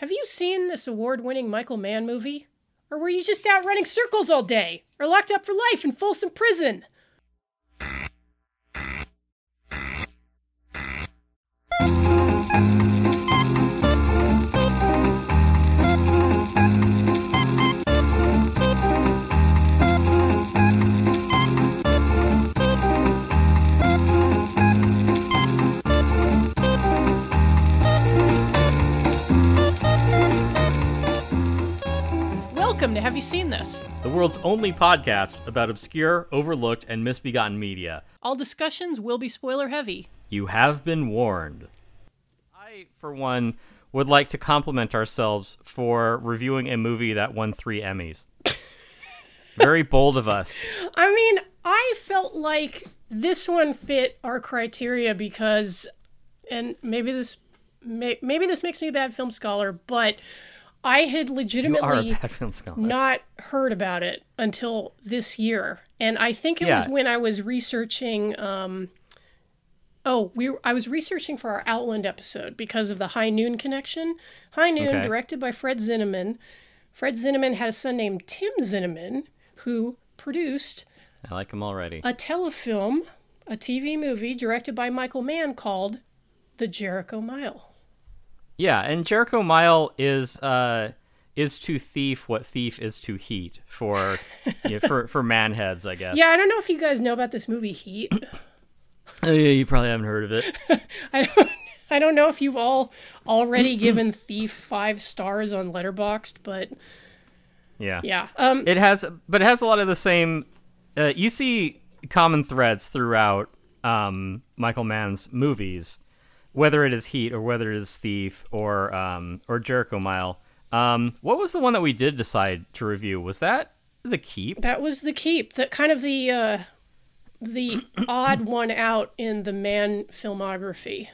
Have you seen this award winning Michael Mann movie? Or were you just out running circles all day? Or locked up for life in Folsom Prison? Have You Seen This? the world's only podcast about obscure, overlooked, and misbegotten media. All discussions will be spoiler heavy. You have been warned. I, for one, would like to compliment ourselves for reviewing a movie that won three Emmys. Very bold of us. I mean, I felt like this one fit our criteria because, and maybe this, may, maybe this makes me a bad film scholar, but I had You are a legitimately bad film scholar. not heard about it until this year, and I think it was when I was researching. Um, oh, we I was researching for our Outland episode because of the High Noon connection. High Noon, Okay. directed by Fred Zinnemann. Fred Zinnemann had a son named Tim Zinnemann who produced I like him already. a telefilm, a TV movie directed by Michael Mann called The Jericho Mile. Yeah, and Jericho Mile is uh is to thief what thief is to heat for you know, for for manheads, I guess. Yeah, I don't know if you guys know about this movie Heat. Oh, yeah, you probably haven't heard of it. I don't, I don't know if you've all already given Thief five stars on Letterboxd, but Yeah. yeah. Um, It has, but it has a lot of the same. Uh, you see common threads throughout um, Michael Mann's movies, whether it is Heat or whether it is Thief or um, or Jericho Mile. Um, what was the one that we did decide to review? Was that The Keep? that was the keep, that kind of the uh, the odd one out in the man filmography.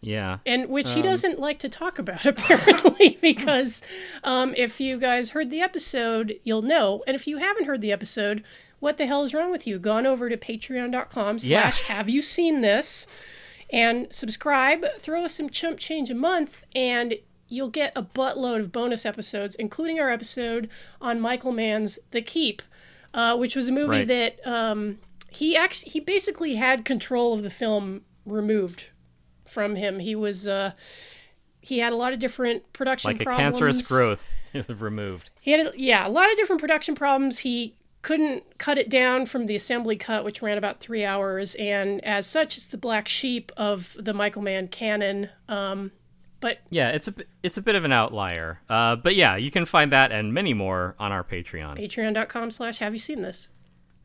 Yeah. and which he doesn't like to talk about apparently because um, if you guys heard the episode you'll know and if you haven't heard the episode what the hell is wrong with you gone over to patreon.com Yeah. slash have you seen this and subscribe throw us some chump change a month and you'll get a buttload of bonus episodes including our episode on michael mann's the keep uh, which was a movie Right. that um, he actually he basically had control of the film removed from him. He was uh, he had a lot of different production Like a problems. cancerous growth removed. He had yeah a lot of different production problems. He couldn't cut it down from the assembly cut, which ran about three hours, and as such, it's the black sheep of the Michael Mann canon. Um, but Yeah, it's a it's a bit of an outlier. Uh, but yeah, you can find that and many more on our Patreon. patreon.com slash have you seen this?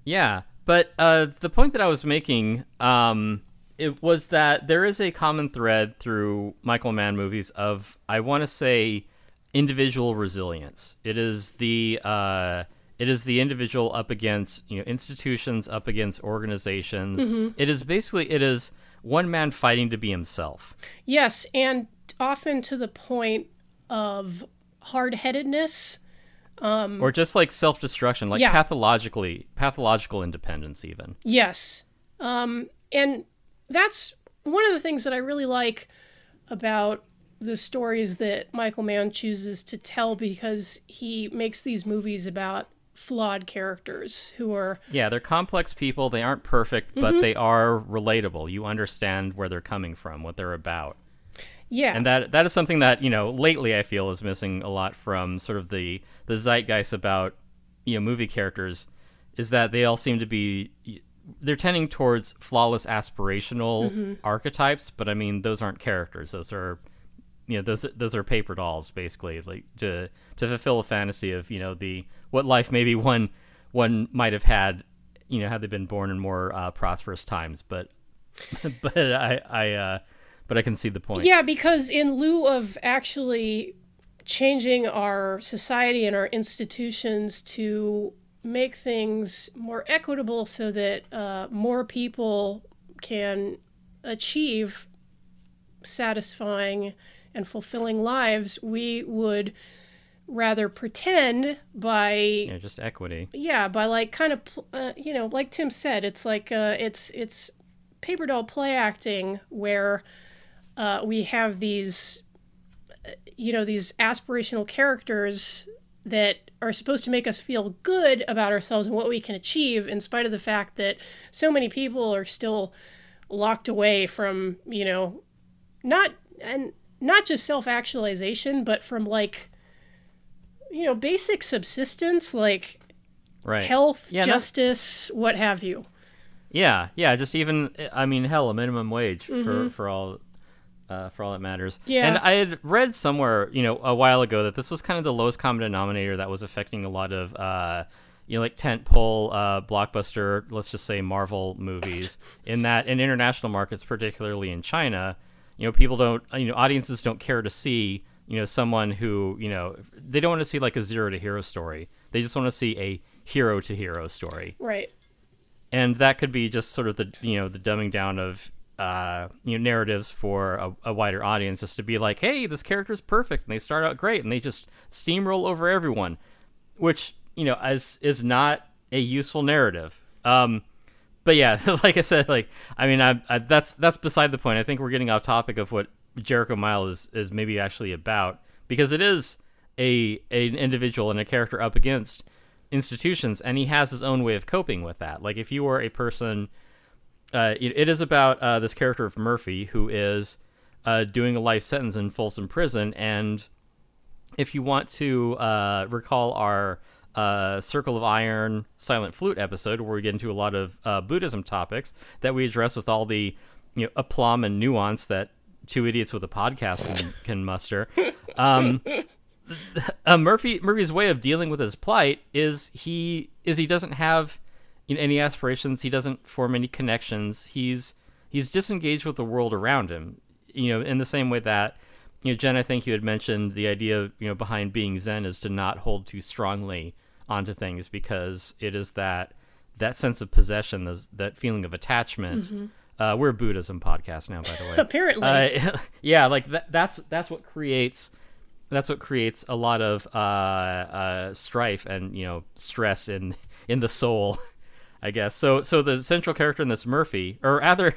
Yeah, but uh, the point that I was making um, it was that there is a common thread through Michael Mann movies of I want to say individual resilience. It is the uh, it is the individual up against you know institutions, up against organizations. It is basically it is one man fighting to be himself. Yes, and often to the point of hard headedness. or just like self-destruction like Mm. Yeah. pathologically pathological independence even Yes. Um, and that's one of the things that I really like about the stories that Michael Mann chooses to tell because he makes these movies about flawed characters who are yeah they're complex people. They aren't perfect but Mm-hmm. they are relatable. You understand where they're coming from what they're about. Yeah. And that that is something that you know lately i feel is missing a lot from sort of the the zeitgeist about you know movie characters is that they all seem to be they're tending towards flawless aspirational Mm-hmm. archetypes but i mean those aren't characters. Those are you know those those are paper dolls basically like to to fulfill a fantasy of you know the what life maybe one one might have had you know had they been born in more uh, prosperous times but but i i uh but i can see the point. Yeah, because in lieu of actually changing our society and our institutions to make things more equitable so that uh, more people can achieve satisfying and fulfilling lives, we would rather pretend by yeah just equity. Yeah by like kind of uh, you know like tim said it's like uh, it's it's paper doll play acting where uh, we have these uh, you know these aspirational characters that are supposed to make us feel good about ourselves and what we can achieve in spite of the fact that so many people are still locked away from you know not and not just self-actualization but from like you know basic subsistence like right health Yeah, justice what have you Yeah, yeah, just even I mean, hell, a minimum wage Mm-hmm. for for all uh, for all that matters. Yeah. and I had read somewhere, you know, a while ago that this was kind of the lowest common denominator that was affecting a lot of. Uh, you know, like tentpole uh, blockbuster, let's just say Marvel movies. in that, in international markets, particularly in China, you know, people don't, you know, audiences don't care to see, you know, someone who, you know, they don't want to see like a zero to hero story. They just want to see a hero to hero story right and that could be just sort of the you know the dumbing down of uh, you know narratives for a, a wider audience, just to be like, hey, this character is perfect, and they start out great, and they just steamroll over everyone, which you know is is not a useful narrative. Um, but yeah, like I said, like I mean, I, I, that's that's beside the point. I think we're getting off topic of what Jericho Mile is is maybe actually about because it is a an individual and a character up against institutions, and he has his own way of coping with that. Like if you were a person, uh, it, it is about uh, this character of Murphy who is uh, doing a life sentence in Folsom Prison, and if you want to uh, recall our uh, Circle of Iron Silent Flute episode, where we get into a lot of uh, Buddhism topics that we address with all the you know aplomb and nuance that two idiots with a podcast can, can muster. Um, uh, Murphy Murphy's way of dealing with his plight is he is he doesn't have you know, any aspirations. He doesn't form any connections. He's he's disengaged with the world around him. You know, in the same way that you know, Jen, I think you had mentioned the idea you know behind being Zen is to not hold too strongly onto things because it is that that sense of possession, that feeling of attachment. Uh, we're a Buddhism podcast now, by the way. Apparently. Uh, yeah, like that, that's that's what creates that's what creates a lot of uh, uh, strife and you know stress in in the soul, I guess. So so the central character in this Murphy, or rather,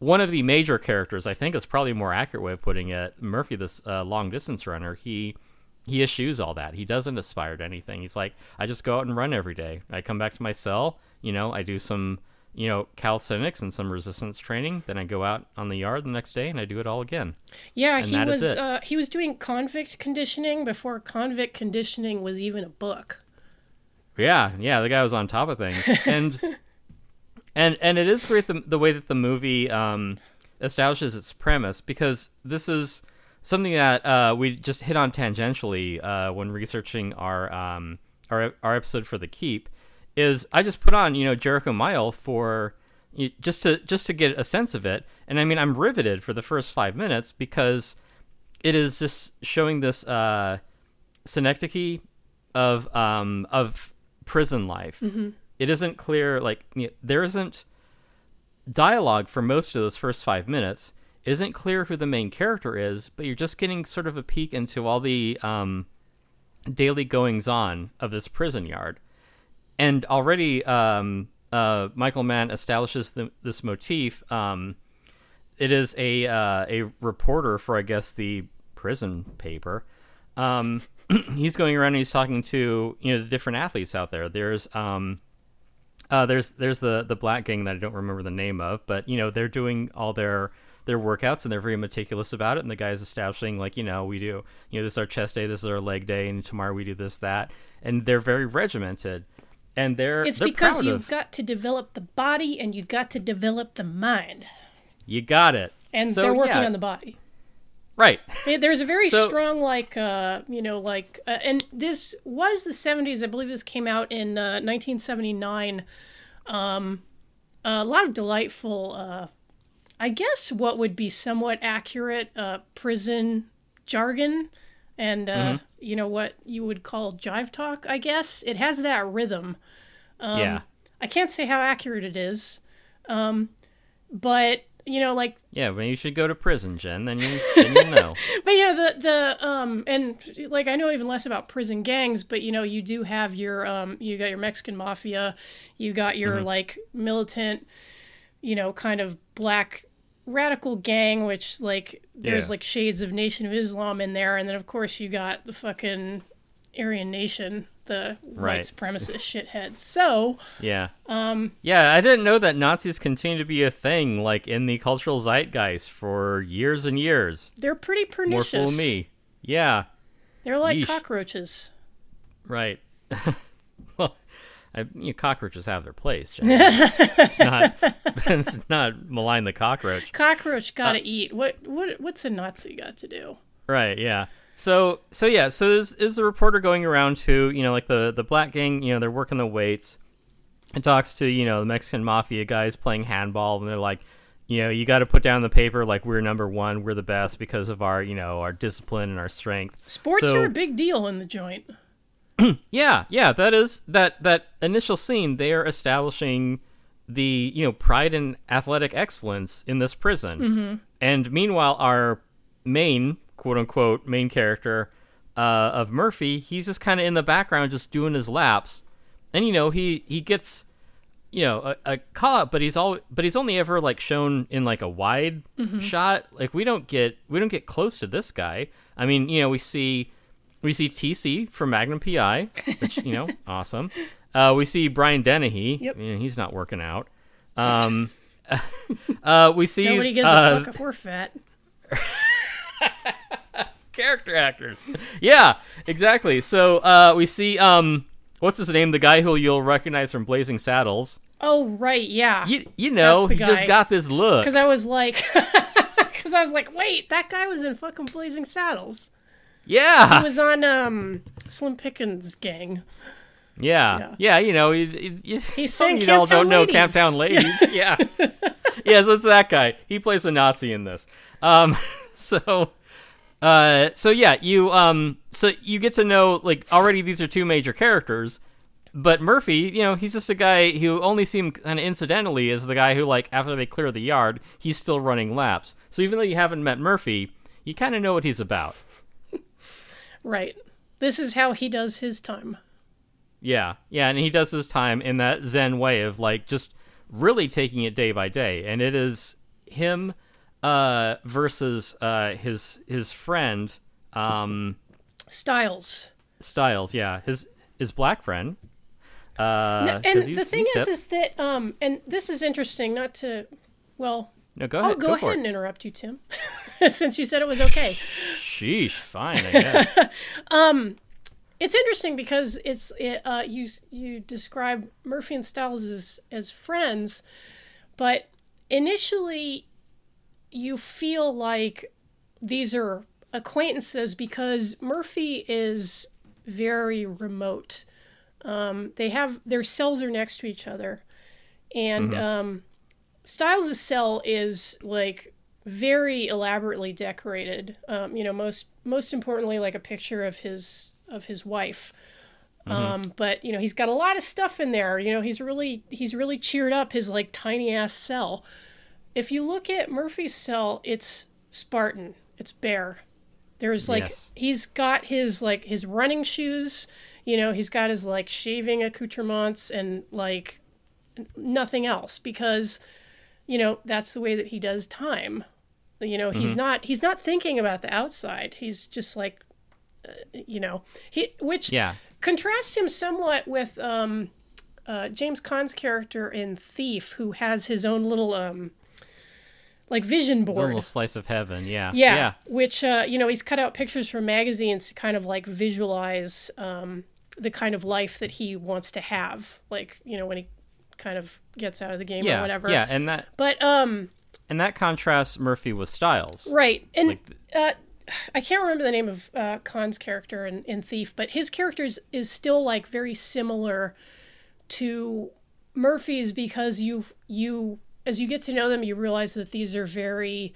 one of the major characters, I think is probably a more accurate way of putting it. Murphy, this uh, long distance runner, he he eschews all that. He doesn't aspire to anything. He's like, I just go out and run every day. I come back to my cell. You know, I do some you know calisthenics and some resistance training. Then I go out on the yard the next day and I do it all again. Yeah, And he was uh, he was doing convict conditioning before convict conditioning was even a book. Yeah, yeah, the guy was on top of things, and and and it is great the, the way that the movie um, establishes its premise because this is something that uh, we just hit on tangentially uh, when researching our um, our our episode for the Keep. Is I just put on you know Jericho Mile for just to just to get a sense of it, and I mean I'm riveted for the first five minutes because it is just showing this uh, synecdoche of um of prison life. It isn't clear like you know, there isn't dialogue for most of those first five minutes. It isn't clear who the main character is, but you're just getting sort of a peek into all the um, daily goings on of this prison yard. And already, um, uh, Michael Mann establishes the, this motif. Um, it is a uh, a reporter for, I guess, the prison paper. Um, he's going around and he's talking to you know different athletes out there. There's um, uh, there's there's the the black gang that I don't remember the name of, but you know they're doing all their their workouts and they're very meticulous about it. And the guy's establishing like you know we do you know this is our chest day, this is our leg day, and tomorrow we do this that, and they're very regimented. And they're It's they're because you've of, got to develop the body and you got to develop the mind. you got it, And So, they're working yeah, on the body. right. There's a very So- strong, like, uh, you know, like, uh, and this was the 70s. I believe this came out in uh, 1979. Um, a lot of delightful, uh, I guess, what would be somewhat accurate uh, prison jargon and, uh, Mm-hmm. You know, what you would call jive talk, I guess. It has that rhythm. Um, yeah, I can't say how accurate it is, um, but, you know, like, yeah. But you should go to prison, Jen. Then you then you know. But yeah, the the um and like I know even less about prison gangs, but you know you do have your um you got your Mexican mafia, you got your like militant, you know, kind of black radical gang, which like there's Yeah. like shades of Nation of Islam in there, and then of course you got the fucking Aryan Nation, the Right. white supremacist shitheads. So Yeah. Um. Yeah, I didn't know that Nazis continue to be a thing, like in the cultural zeitgeist for years and years. they're pretty pernicious. More fool me. Yeah. They're like Yeesh. cockroaches. Right. I, you know, cockroaches have their place. It's not. It's not malign the cockroach. Cockroach gotta Uh, eat. What what what's a Nazi got to do? Right. Yeah. So so yeah. So there's there's a reporter going around to you know like the the black gang. You know they're working the weights. And talks to you know the Mexican mafia guys playing handball, and they're like, you know, you got to put down the paper like we're number one, we're the best because of our you know our discipline and our strength. Sports So- are a big deal in the joint. Yeah, yeah, that is that that initial scene. They are establishing the you know pride and athletic excellence in this prison, mm-hmm. and meanwhile, our main quote unquote main character uh, of Murphy, he's just kind of in the background, just doing his laps, and you know he he gets you know a, a call out, but he's all but he's only ever like shown in like a wide shot. Like we don't get we don't get close to this guy. I mean, you know, we see we see TC from Magnum PI, which you know, awesome. Uh, we see Brian Dennehy. Yep. You know, he's not working out. Um, uh, we see Nobody gives uh, a fuck if we're fat. character actors. yeah, exactly. So uh, we see um, what's his name? The guy who you'll recognize from Blazing Saddles. Oh right, yeah. You you know, he the just got this look. Because I was like, because I was like, wait, that guy was in fucking Blazing Saddles. Yeah, He was on um Slim Pickens' gang. yeah, Yeah. yeah. You know, you, you, He's saying you all don't know. Camptown Ladies. Yeah, yeah. So it's that guy. He plays a Nazi in this. Um, so. Uh, so yeah, you um, so you get to know like already these are two major characters, but Murphy, you know, he's just a guy who only seemed kind of incidentally is the guy who like after they clear the yard, he's still running laps. So even though you haven't met Murphy, you kind of know what he's about. Right. This is how he does his time. Yeah, yeah, and he does his time in that Zen way of like just really taking it day by day, and it is him uh, versus uh, his his friend um, Styles. Styles. Yeah, his his black friend. Uh, No, and the thing is, hip. is that um, and this is interesting. Not to, well, no, go I'll ahead. go, ahead and interrupt you, Tim, since you said it was okay. Sheesh, fine, I guess. it's interesting because it's it, uh, you you describe Murphy and Styles as as friends, but initially you feel like these are acquaintances because Murphy is very remote. Um, they have their cells are next to each other, and um, Styles' cell is like very elaborately decorated. Um, you know, most most importantly, like a picture of his of his wife. Um, but you know, he's got a lot of stuff in there. You know, he's really he's really cheered up his like tiny ass cell. If you look at Murphy's cell, it's Spartan. It's bare. There's like Yes. he's got his like his running shoes. You know, he's got his like shaving accoutrements and like nothing else because you know that's the way that he does time you know he's not he's not thinking about the outside he's just like uh, you know he which Yeah. contrasts him somewhat with um uh, James Caan's character in Thief, who has his own little um, like vision board. little slice of heaven. Yeah. Yeah, Yeah. which uh, you know he's cut out pictures from magazines to kind of like visualize um, the kind of life that he wants to have, like you know when he kind of gets out of the game Yeah. or whatever. Yeah. And that But um, and that contrasts Murphy with Styles. right, and Like uh, I can't remember the name of uh, Caan's character in, in Thief, but his character is, is still like very similar to Murphy's because you you as you get to know them, you realize that these are very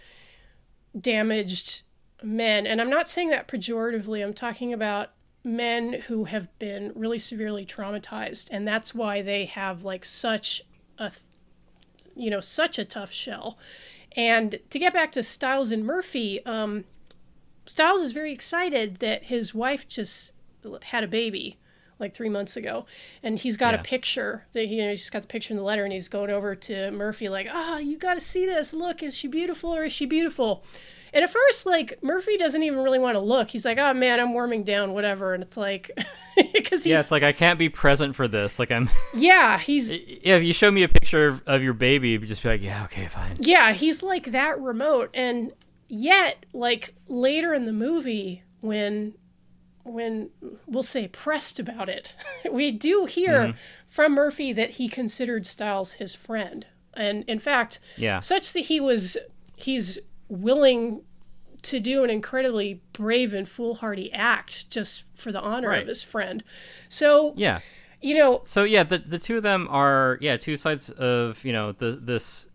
damaged men, and I'm not saying that pejoratively. I'm talking about men who have been really severely traumatized, and that's why they have like such a you know such a tough shell. And to get back to Styles and Murphy, um, Styles is very excited that his wife just had a baby, like three months ago, and he's got Yeah. a picture that he, you know, he's just got the picture in the letter, and he's going over to Murphy like, ah, you got to see this. Look, is she beautiful or is she beautiful? And at first, like Murphy doesn't even really want to look. He's like, oh man, I'm warming down, whatever. And it's like, because he's Yeah, it's like I can't be present for this. Like I'm. yeah, he's yeah, if you show me a picture of, of your baby, just be like, yeah, okay, fine. Yeah, he's like that remote and yet like later in the movie when when we'll say pressed about it, we do hear mm-hmm. from Murphy that he considered Styles his friend. And in fact, Yeah. such that he was he's willing to do an incredibly brave and foolhardy act just for the honor Right. of his friend. So, Yeah. you know, So yeah, the the two of them are yeah two sides of you know the this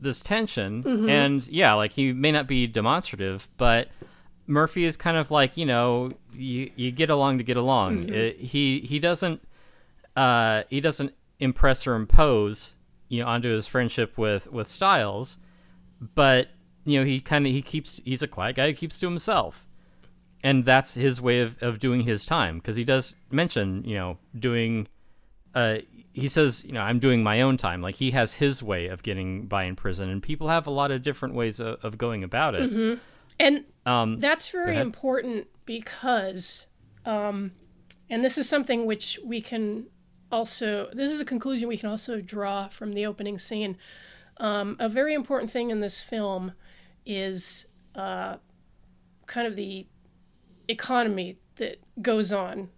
this tension, Mm-hmm. and yeah, like he may not be demonstrative, but Murphy is kind of like you know you you get along to get along. Mm-hmm. It- he he doesn't uh he doesn't impress or impose you know onto his friendship with with Styles, but you know he kind of he keeps he's a quiet guy He keeps to himself. And that's his way of, of doing his time because he does mention you know doing uh he says you know i'm doing my own time. Like he has his way of getting by in prison and people have a lot of different ways of, of going about it. And um that's very important because, um, and this is something which we can also, this is a conclusion we can also draw from the opening scene. Um, a very important thing in this film is uh, kind of the economy that goes on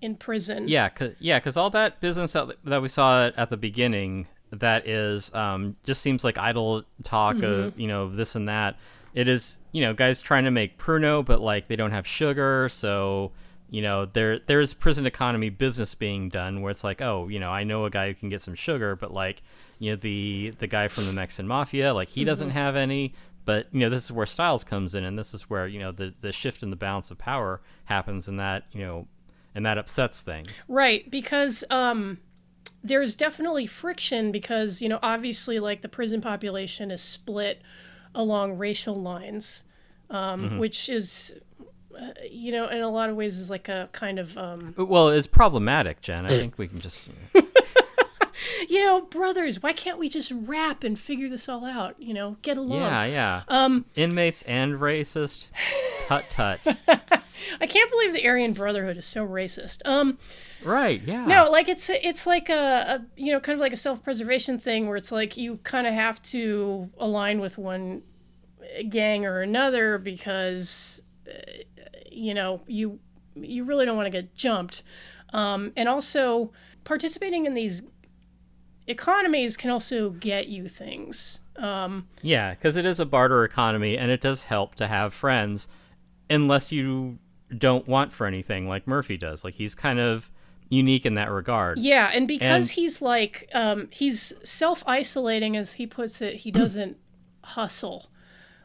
in prison. yeah cause, yeah because all that business that, that we saw at, the beginning that is um just seems like idle talk of you know this and that. It is you know guys trying to make pruno but like they don't have sugar so you know there there's prison economy business being done where it's like oh you know i know a guy who can get some sugar but like you know the the guy from the mexican mafia like he doesn't have any but you know this is where styles comes in and this is where you know the the shift in the balance of power happens and that you know and that upsets things. Right, because um, there's definitely friction because, you know, obviously, like the prison population is split along racial lines, um, which is, uh, you know, in a lot of ways is like a kind of, um, well it's problematic jen. I think we can just you know, brothers, why can't we just rap and figure this all out? You know, get along. yeah yeah um inmates and racist tut tut I can't believe the Aryan Brotherhood is so racist. Um, right yeah No, like it's it's like a, a you know kind of like a self preservation thing where it's like you kind of have to align with one gang or another because uh, you know you you really don't want to get jumped, um, and also participating in these economies can also get you things. Um, Yeah, because it is a barter economy, and it does help to have friends, unless you don't want for anything like Murphy does. Like he's kind of unique in that regard. Yeah, and because And- he's like um, he's self isolating, as he puts it, he doesn't hustle.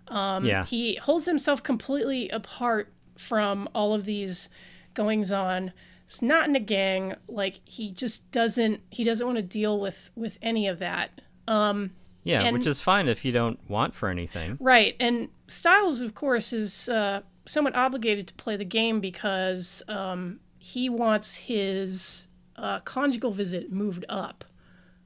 Um, yeah, He holds himself completely apart from all of these goings on. He's not in a gang. Like he just doesn't. He doesn't want to deal with with any of that. Um, yeah, and- which is fine if you don't want for anything. Right, and Styles, of course, is uh, somewhat obligated to play the game because um, he wants his uh, conjugal visit moved up.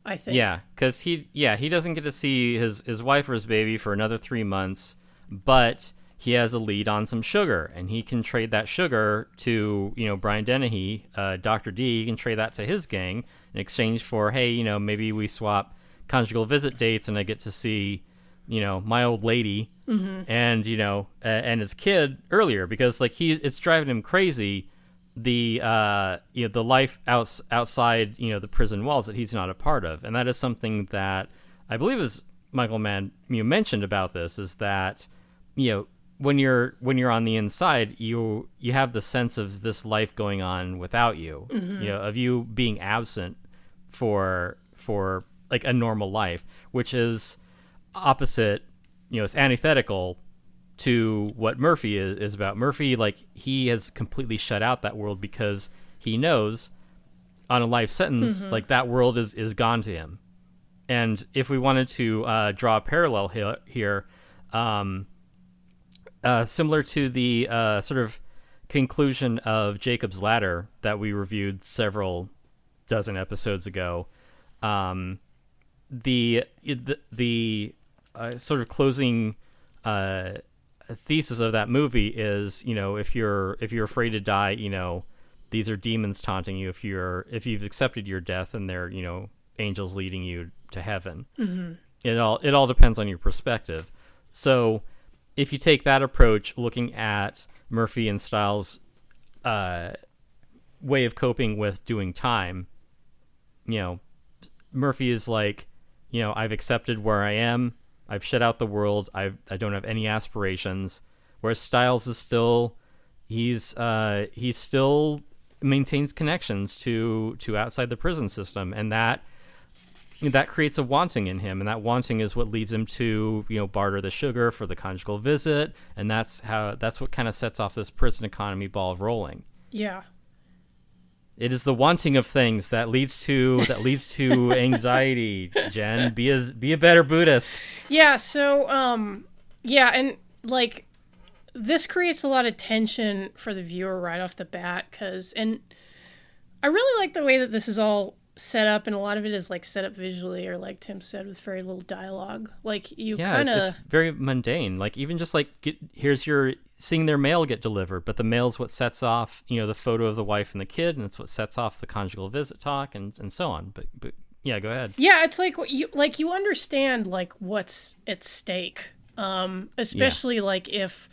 I think. Yeah, because he yeah he doesn't get to see his his wife or his baby for another three months, but he has a lead on some sugar, and he can trade that sugar to you know Brian Dennehy, uh, Doctor D. He can trade that to his gang in exchange for hey you know maybe we swap conjugal visit dates, and I get to see you know my old lady and you know uh, and his kid earlier because like he it's driving him crazy the uh you know the life outs- outside you know the prison walls that he's not a part of and that is something that i believe is michael mann you mentioned about this is that you know when you're when you're on the inside you you have the sense of this life going on without you you know of you being absent for for like a normal life which is opposite you know it's antithetical to what Murphy is, is about. Murphy, like, he has completely shut out that world because he knows on a life sentence, like, that world is, is gone to him. And if we wanted to uh, draw a parallel he- here, um, uh, similar to the uh, sort of conclusion of Jacob's Ladder that we reviewed several dozen episodes ago, um, the the, the uh, sort of closing uh, thesis of that movie is, you know, if you're if you're afraid to die, you know, these are demons taunting you. If you're if you've accepted your death, and they're you know angels leading you to heaven. Mm-hmm. It all it all depends on your perspective. So if you take that approach, looking at Murphy and Styles' uh, way of coping with doing time, you know, Murphy is like, you know, I've accepted where I am. I've shut out the world. I I don't have any aspirations. Whereas Styles is still, he's uh, he still maintains connections to to outside the prison system, and that that creates a wanting in him, and that wanting is what leads him to you know barter the sugar for the conjugal visit, and that's how that's what kind of sets off this prison economy ball rolling. Yeah. It is the wanting of things that leads to that leads to anxiety. Jen, be a be a better Buddhist. Yeah. So, um, yeah, and like this creates a lot of tension for the viewer right off the bat, because and I really like the way that this is all set up, and a lot of it is like set up visually, or like Tim said, with very little dialogue. Like you Yeah, kind it's, of it's very mundane. Like even just like get, here's your seeing their mail get delivered, but the mail's what sets off you know the photo of the wife and the kid, and it's what sets off the conjugal visit talk and and so on. But but yeah, go ahead. Yeah, it's like you like you understand like what's at stake. Um especially like if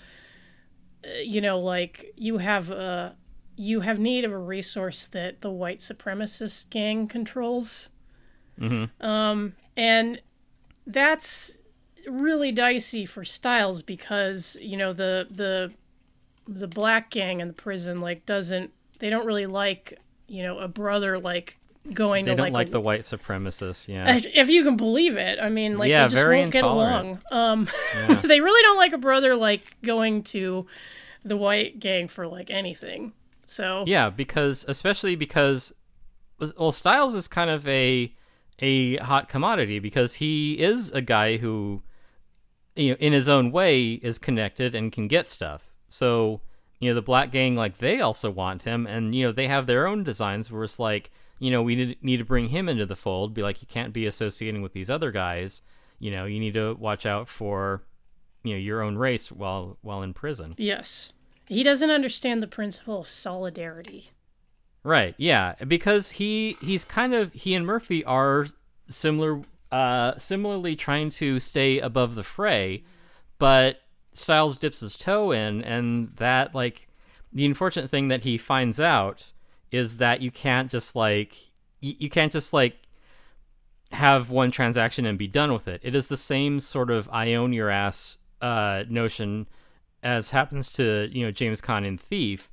uh, you know like you have a you have need of a resource that the white supremacist gang controls. Mm-hmm. Um and that's really dicey for Styles because, you know, the the the black gang in the prison like doesn't they don't really like, you know, a brother like going They to don't like, like a, the white supremacists. Yeah, if you can believe it. I mean, like Yeah, they just very won't get along. intolerant. Um, Yeah. they really don't like a brother like going to the white gang for like anything. So yeah, because especially because well, Styles is kind of a a hot commodity because he is a guy who you know in his own way is connected and can get stuff. So you know the black gang like they also want him and you know they have their own designs where it's like you know we need, need to bring him into the fold be like you can't be associating with these other guys. You know you need to watch out for you know your own race while while in prison. Yes, he doesn't understand the principle of solidarity. Right. Yeah, because he he's kind of he and Murphy are similar uh similarly trying to stay above the fray, but Styles dips his toe in and that like the unfortunate thing that he finds out is that you can't just like you, you can't just like have one transaction and be done with it. It is the same sort of I own your ass uh notion as happens to, you know, James Caan in Thief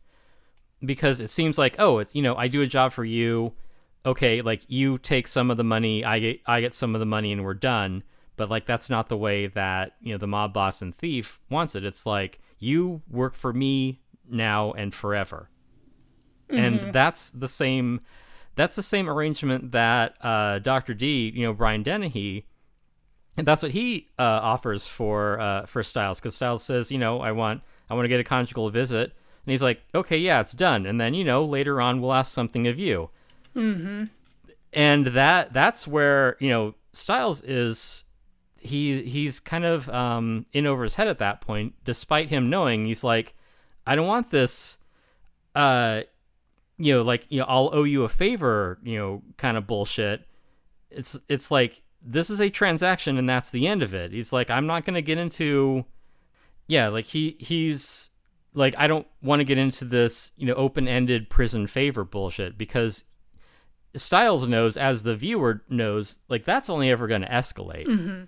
because it seems like oh it's you know i do a job for you. Okay like you take some of the money i get i get some of the money and we're done. But like that's not the way that you know the mob boss and thief wants it. It's like you work for me now and forever. And that's the same that's the same arrangement that uh, dr d you know brian dennehy and that's what he uh, offers for uh, for Styles because Styles says, you know, I want I want to get a conjugal visit, and he's like, okay, yeah, it's done. And then you know later on we'll ask something of you. Mm-hmm. And that that's where you know Styles is he he's kind of um, in over his head at that point, despite him knowing he's like, I don't want this. Uh, you know, like you know, I'll owe you a favor, you know, kind of bullshit. It's it's like this is a transaction and that's the end of it. He's like, I'm not gonna get into Yeah, like he he's like I don't want to get into this, you know, open ended prison favor bullshit because Styles knows as the viewer knows, like that's only ever gonna escalate. Mm-hmm.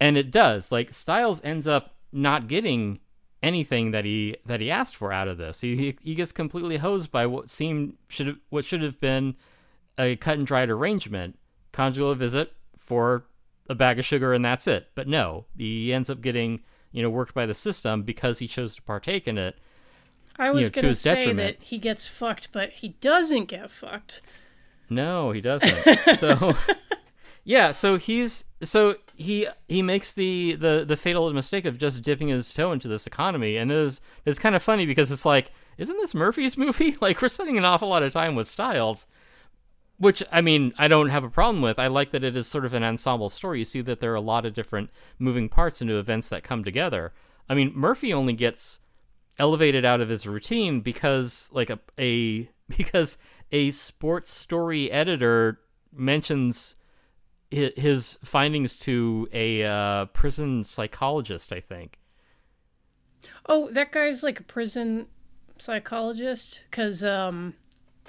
And it does. Like Styles ends up not getting anything that he that he asked for out of this. He he, he gets completely hosed by what seemed should have, what should have been a cut and dried arrangement, conjugal visit for a bag of sugar and that's it. But no, he ends up getting you know worked by the system because he chose to partake in it. I was know, gonna say detriment. that he gets fucked, but he doesn't get fucked. No, he doesn't. so Yeah, so he's so he he makes the the the fatal mistake of just dipping his toe into this economy, and it is it's kind of funny because it's like, isn't this Murphy's movie? Like we're spending an awful lot of time with Styles, which I mean I don't have a problem with. I like that it is sort of an ensemble story. You see that there are a lot of different moving parts into events that come together. I mean Murphy only gets elevated out of his routine because like a a because a sports story editor mentions his findings to a uh, prison psychologist, I think. Oh, that guy's like a prison psychologist because um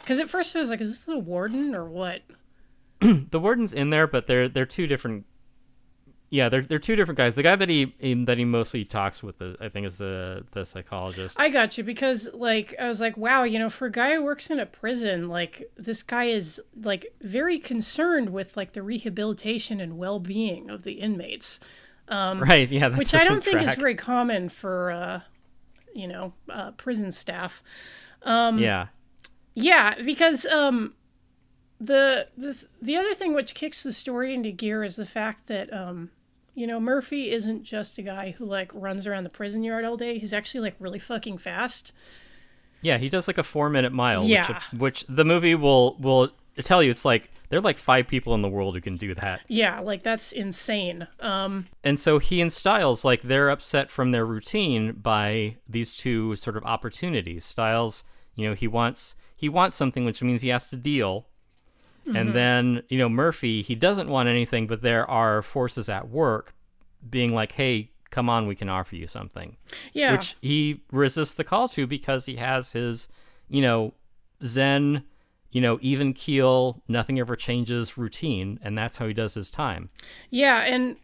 because at first I was like, is this the warden or what? the warden's in there, but they're they're two different yeah, they're they're two different guys. The guy that he that he mostly talks with, I think, is the the psychologist. I got you because like I was like, wow, you know, for a guy who works in a prison, like this guy is like very concerned with like the rehabilitation and well being of the inmates. Um, right. Yeah. which I don't track. think is very common for uh, you know uh, prison staff. Um, yeah. Yeah, because um, the the the other thing which kicks the story into gear is the fact that um, you know, Murphy isn't just a guy who like runs around the prison yard all day. He's actually like really fucking fast. Yeah, he does like a four minute mile. Yeah. Which, which the movie will will tell you it's like there are like five people in the world who can do that. Yeah, like that's insane. Um And so he and Styles, like they're upset from their routine by these two sort of opportunities. Styles, you know, he wants he wants something which means he has to deal Mm-hmm. And then, you know, Murphy, he doesn't want anything, but there are forces at work being like, hey, come on, we can offer you something. Yeah. Which he resists the call to because he has his, you know, Zen, you know, even keel, nothing ever changes routine. And that's how he does his time. Yeah. And,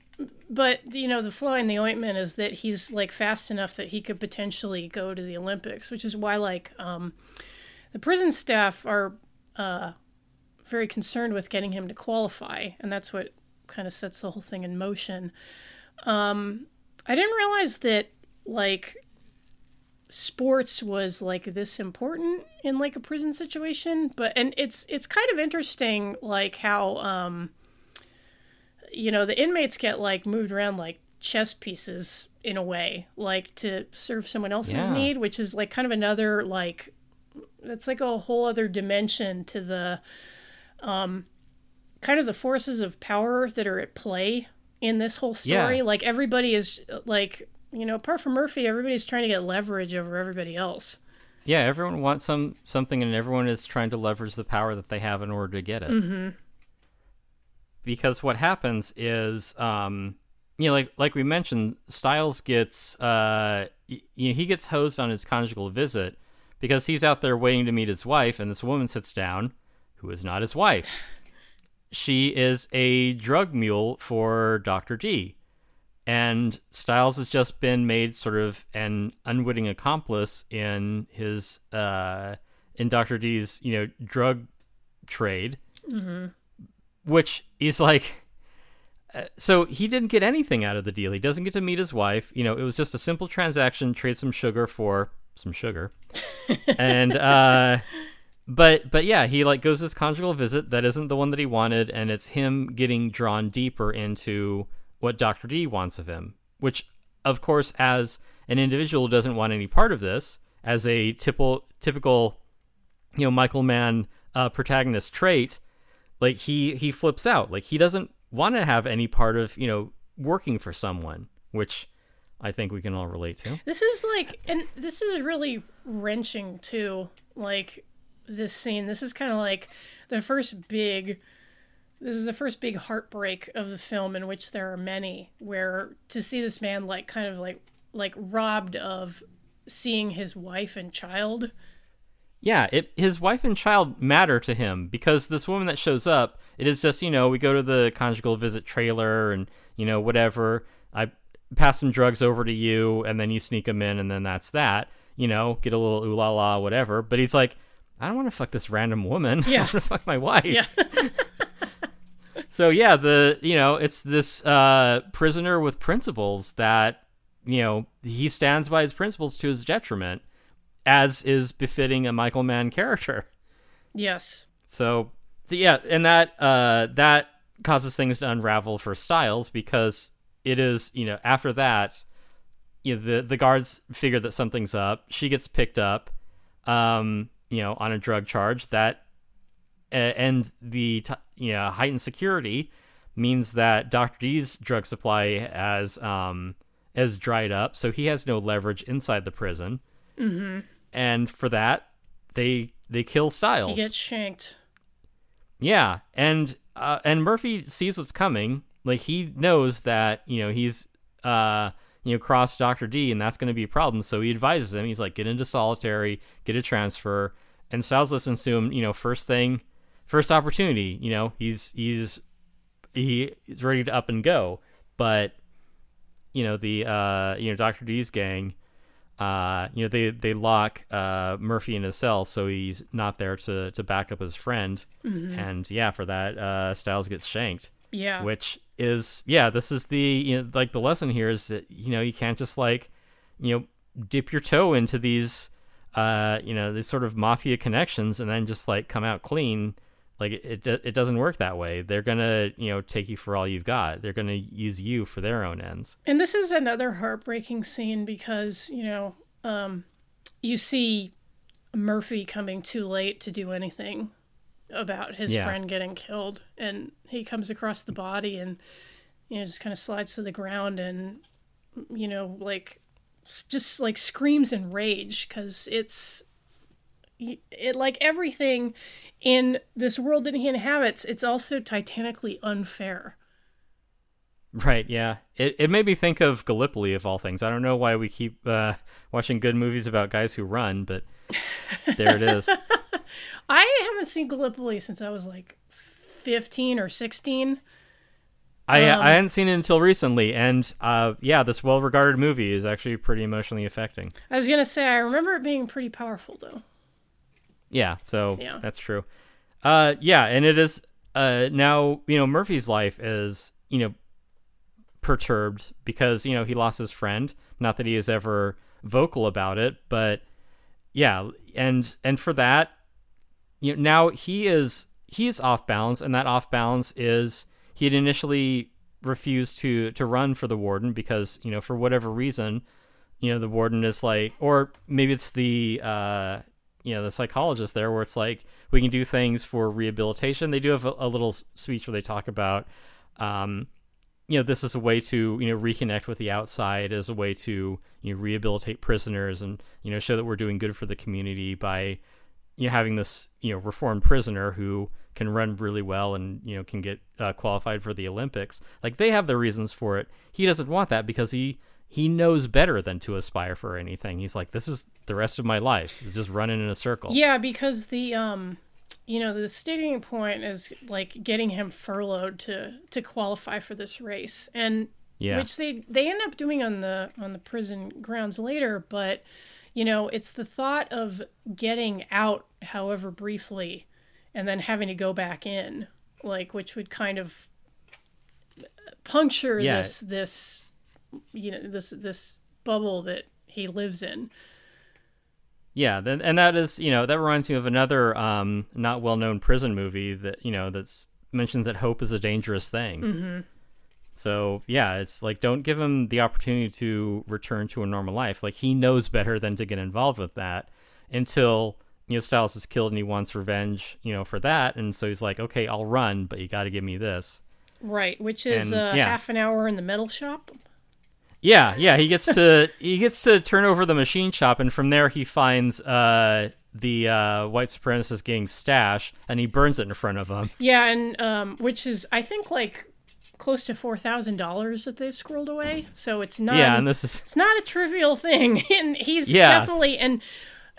but, you know, the fly in the ointment is that he's like fast enough that he could potentially go to the Olympics, which is why, like, um, the prison staff are, uh, very concerned with getting him to qualify, and that's what kind of sets the whole thing in motion. Um, I didn't realize that like sports was like this important in like a prison situation, but and it's it's kind of interesting like how um, you know the inmates get like moved around like chess pieces in a way, like to serve someone else's yeah. need, which is like kind of another like that's like a whole other dimension to the um, kind of the forces of power that are at play in this whole story. Yeah. Like everybody is like, you know, apart from Murphy, everybody's trying to get leverage over everybody else. Yeah, everyone wants some something, and everyone is trying to leverage the power that they have in order to get it. Mm-hmm. Because what happens is, um, you know, like like we mentioned, Styles gets, uh, you know, he gets hosed on his conjugal visit because he's out there waiting to meet his wife, and this woman sits down who is not his wife. She is a drug mule for Dr. D. And Styles has just been made sort of an unwitting accomplice in his uh, in Dr. D's, you know, drug trade. Mm-hmm. Which is like uh, so he didn't get anything out of the deal. He doesn't get to meet his wife. You know, it was just a simple transaction, trade some sugar for some sugar. and uh but but yeah, he like goes this conjugal visit that isn't the one that he wanted, and it's him getting drawn deeper into what Doctor D wants of him, which of course, as an individual, doesn't want any part of this. As a typical typical, you know, Michael Mann uh, protagonist trait, like he he flips out, like he doesn't want to have any part of you know working for someone, which I think we can all relate to. This is like, and this is really wrenching too. Like this scene. This is kind of like the first big this is the first big heartbreak of the film in which there are many where to see this man like kind of like like robbed of seeing his wife and child yeah it, his wife and child matter to him because this woman that shows up it is just you know we go to the conjugal visit trailer and you know whatever i pass some drugs over to you and then you sneak them in and then that's that you know get a little ooh la la whatever but he's like I don't want to fuck this random woman. Yeah. I want to fuck my wife. Yeah. so yeah, the you know it's this uh, prisoner with principles that you know he stands by his principles to his detriment, as is befitting a Michael Mann character. Yes. So, so yeah, and that uh, that causes things to unravel for Styles because it is you know after that you know the the guards figure that something's up she gets picked up um you know on a drug charge that uh, and the t- you know heightened security means that Dr. D's drug supply has um has dried up so he has no leverage inside the prison Mm-hmm. and for that they they kill Styles He gets shanked. yeah, and uh, and Murphy sees what's coming. Like he knows that you know he's uh you know crossed Doctor D, and that's going to be a problem. So he advises him. He's like, get into solitary, get a transfer. And Stiles listens to him. You know, first thing, first opportunity. You know, he's he's he is ready to up and go. But you know the uh you know Doctor D's gang. Uh, you know they they lock uh Murphy in his cell, so he's not there to to back up his friend. And yeah, for that, uh, Stiles gets shanked Yeah. which is yeah this is the you know like the lesson here is that you know you can't just like you know dip your toe into these uh you know these sort of mafia connections and then just like come out clean. Like it it, doesn't work that way. They're gonna you know take you for all you've got. They're gonna use you for their own ends. And this is another heartbreaking scene because, you know, um, you see Murphy coming too late to do anything about his Yeah. friend getting killed. And he comes across the body and, you know, just kind of slides to the ground and, you know, like, just like screams in rage because it's, it like everything in this world that he inhabits, it's also titanically unfair. right yeah it, it made me think of gallipoli of all things i don't know why we keep uh watching good movies about guys who run but there it is I haven't seen Gallipoli since I was like 15 or 16. I Um, I hadn't seen it until recently, and uh, yeah, this well-regarded movie is actually pretty emotionally affecting. I was going to say, I remember it being pretty powerful, though. Yeah, so Yeah. that's true. Uh, yeah, and it is uh, now you know Murphy's life is you know perturbed because you know he lost his friend. Not that he is ever vocal about it, but yeah, and and for that, you know, now he is he is off balance, and that off balance is he had initially refused to to run for the warden because you know for whatever reason, you know the warden is like, or maybe it's the uh you know the psychologist there where it's like we can do things for rehabilitation. They do have a, a little speech where they talk about um you know this is a way to you know reconnect with the outside as a way to you know rehabilitate prisoners and you know show that we're doing good for the community by you know having this you know reformed prisoner who can run really well and you know can get uh, qualified for the Olympics like they have their reasons for it. He doesn't want that because he he knows better than to aspire for anything. He's like this is the rest of my life. It's just running in a circle. Yeah, because the, um, you know, the sticking point is like getting him furloughed to to qualify for this race, and yeah. which they they end up doing on the on the prison grounds later. But you know, it's the thought of getting out, however briefly, and then having to go back in, like which would kind of puncture Yeah. this this you know this this bubble that he lives in. Yeah, then and that is you know that reminds me of another um, not well known prison movie that you know that's mentions that hope is a dangerous thing. Mm-hmm. So yeah, it's like don't give him the opportunity to return to a normal life. Like he knows better than to get involved with that until you know Stiles is killed and he wants revenge, you know, for that. And so he's like, okay, I'll run, but you got to give me this. Right, which is And, uh, yeah. half an hour in the metal shop. Yeah, yeah, he gets to he gets to turn over the machine shop, and from there he finds uh, the uh, white supremacist gang stash, and he burns it in front of him. Yeah, and um, which is I think like close to four thousand dollars that they've squirreled away. So it's not. yeah, and this is it's not a trivial thing, and he's Yeah. definitely and.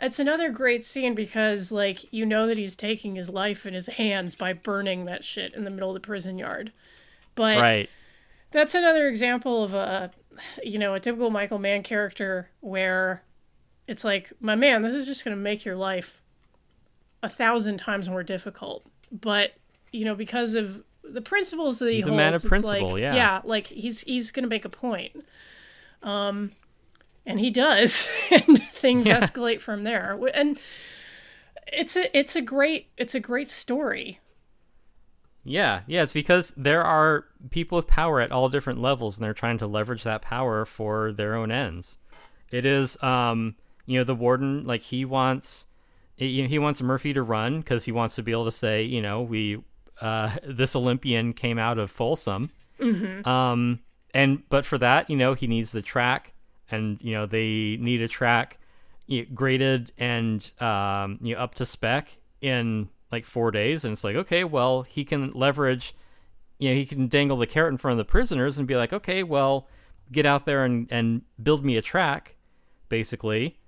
It's another great scene because, like, you know that he's taking his life in his hands by burning that shit in the middle of the prison yard. But right. that's another example of a you know a typical michael mann character where it's like my man this is just going to make your life a thousand times more difficult but you know because of the principles that he He's a man of principle, like, yeah. yeah like he's he's going to make a point um and he does and things Yeah. escalate from there and it's a it's a great it's a great story Yeah, yeah, it's because there are people with power at all different levels, and they're trying to leverage that power for their own ends. It is, um, you know, the warden like he wants, you know, he wants Murphy to run because he wants to be able to say, you know, we, uh, this Olympian came out of Folsom, Mm-hmm. um, and but for that, you know, he needs the track, and you know, they need a track you know, graded and um, you know, up to spec in like four days, and it's like, okay, well, he can leverage, you know, he can dangle the carrot in front of the prisoners and be like, okay, well, get out there and and build me a track, basically.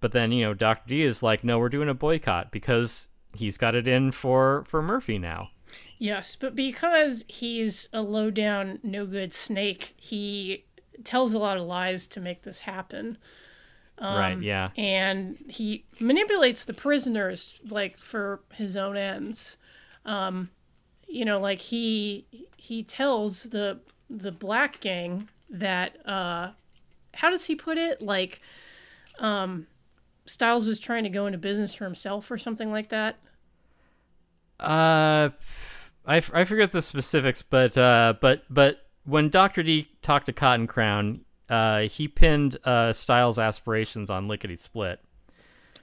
But then you know, Doctor D is like, no, we're doing a boycott because he's got it in for for Murphy now. Yes, but because he's a low down, no good snake, he tells a lot of lies to make this happen. right? Yeah. And he manipulates the prisoners like for his own ends. Um, you know, like he he tells the the black gang that uh how does he put it? Like um Stiles was trying to go into business for himself or something like that. Uh, I, f- I forget the specifics, but uh, but but when Doctor D talked to Cotton Crown, uh, he pinned uh Stiles' aspirations on Lickety Split,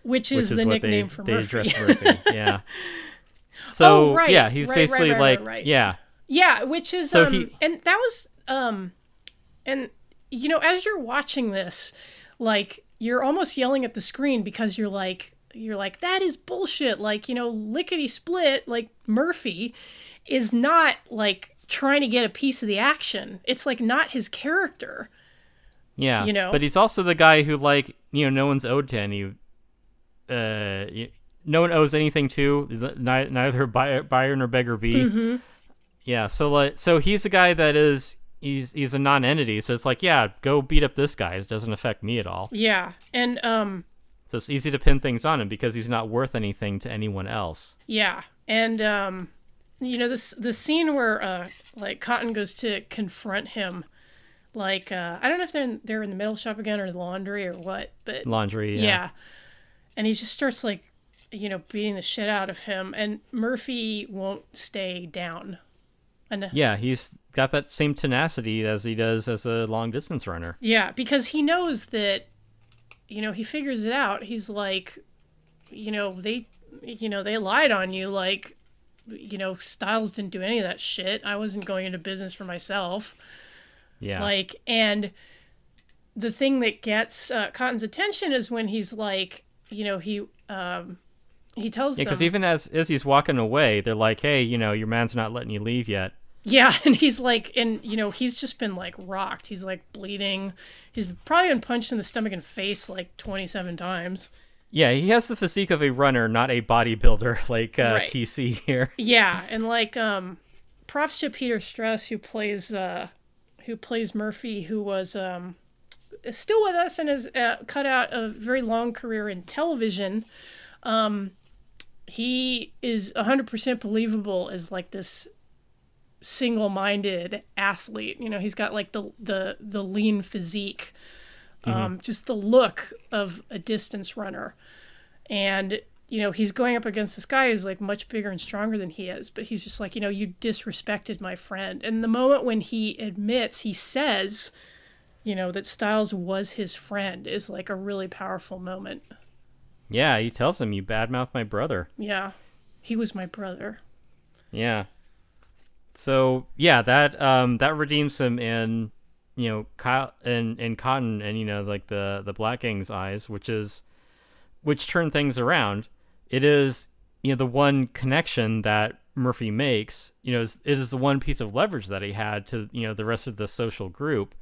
Which which is is the nickname they for they Murphy. Murphy. yeah. So Oh, right, yeah, he's right, basically right, like right. yeah, Yeah, which is So um he- and that was um and you know as you're watching this like you're almost yelling at the screen because you're like you're like that is bullshit like you know lickety split like Murphy is not like trying to get a piece of the action. It's like not his character. yeah. You know? but he's also the guy who like you know no one's owed to any. Uh, no one owes anything to neither buyer, buyer nor beggar be. Mm-hmm. Yeah, so like, so he's a guy that is he's he's a non-entity. So it's like, yeah, go beat up this guy. It doesn't affect me at all. Yeah. And um So it's easy to pin things on him because he's not worth anything to anyone else. Yeah, and um, you know this the scene where uh, like Cotton goes to confront him, like uh, I don't know if they're in, they're in the metal shop again or the laundry or what, but Laundry. yeah. Yeah. and he just starts like, you know, beating the shit out of him, and Murphy won't stay down. And Yeah, he's got that same tenacity as he does as a long distance runner. Yeah, because he knows that, you know, he figures it out. He's like, you know, they, you know, they lied on you. Like, you know, Stiles didn't do any of that shit. I wasn't going into business for myself. Yeah. Like, and the thing that gets uh, Cotton's attention is when he's like, you know, he, um, he tells yeah, them, because even as as he's walking away, they're like, "Hey, you know, your man's not letting you leave yet." Yeah, and he's like, and you know, he's just been like rocked. He's like bleeding. He's probably been punched in the stomach and face like 27 times. Yeah, he has the physique of a runner, not a bodybuilder like uh, Right. TC here. Yeah, and like, um, props to Peter Strauss who plays, uh, who plays Murphy, who was, um, still with us and has uh, cut out a very long career in television. Um, he is 100% believable as like this single-minded athlete. You know, he's got like the the the lean physique, um, just the look of a distance runner, and you know he's going up against this guy who's like much bigger and stronger than he is. But he's just like, you know, you disrespected my friend. And the moment when he admits, he says, you know, that Stiles was his friend is like a really powerful moment. Yeah, he tells him, "You badmouth my brother." Yeah, he was my brother. Yeah. So yeah, that um that redeems him in you know Kyle and and Cotton and you know like the the Black Gang's eyes, which is which turn things around. It is you know the one connection that Murphy makes. You know, is it is the one piece of leverage that he had to you know the rest of the social group.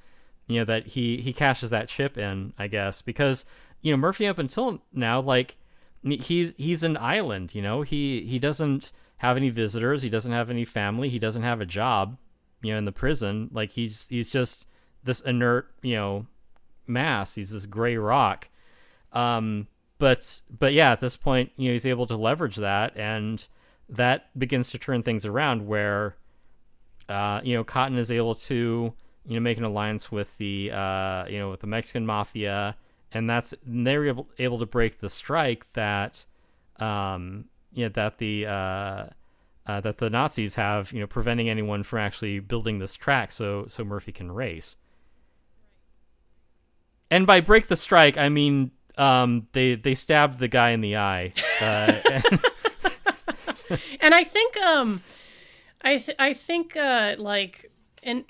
You know that he he cashes that chip in, I guess, because you know Murphy up until now like he he's an island you know he he doesn't have any visitors he doesn't have any family he doesn't have a job you know in the prison like he's he's just this inert you know mass he's this gray rock um but but yeah at this point you know he's able to leverage that and that begins to turn things around where uh you know cotton is able to you know make an alliance with the uh you know with the mexican mafia and that's and they're able, able to break the strike that um you know that the uh uh, that the Nazis have, you know, preventing anyone from actually building this track so so Murphy can race. And by break the strike, I mean um, they they stabbed the guy in the eye. Uh, and, and I think um, I th- I think uh, like and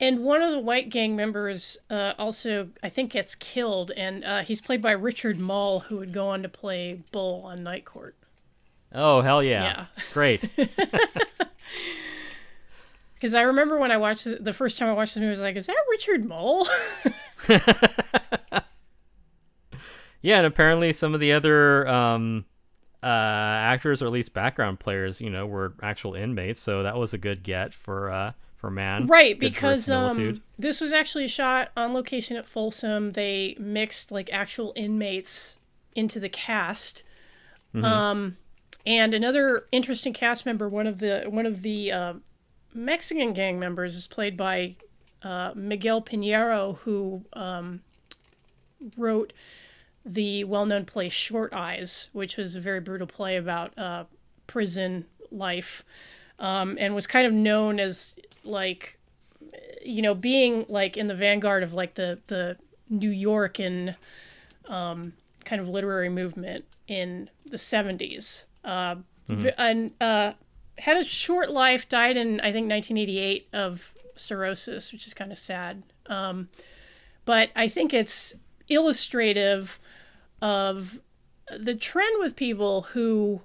and one of the white gang members uh, also I think gets killed, and uh, he's played by Richard Moll, who would go on to play Bull on Night Court. oh hell yeah, Yeah. great. Because I remember when I watched it, the first time I watched the movie, I was like, "Is that Richard Moll?" Yeah, and apparently some of the other um, uh, actors, or at least background players, you know, were actual inmates. So that was a good get for uh, for Mann. Right, Good because um, this was actually shot on location at Folsom. They mixed like actual inmates into the cast. Um, and another interesting cast member, one of the one of the uh, Mexican gang members, is played by uh, Miguel Piñero, who um, wrote the well-known play Short Eyes, which was a very brutal play about uh, prison life, um, and was kind of known as like you know being like in the vanguard of like the the Nuyorican um, kind of literary movement in the 70s uh, v- and uh, had a short life died in i think 1988 of cirrhosis which is kind of sad. Um, but i think it's illustrative of the trend with people who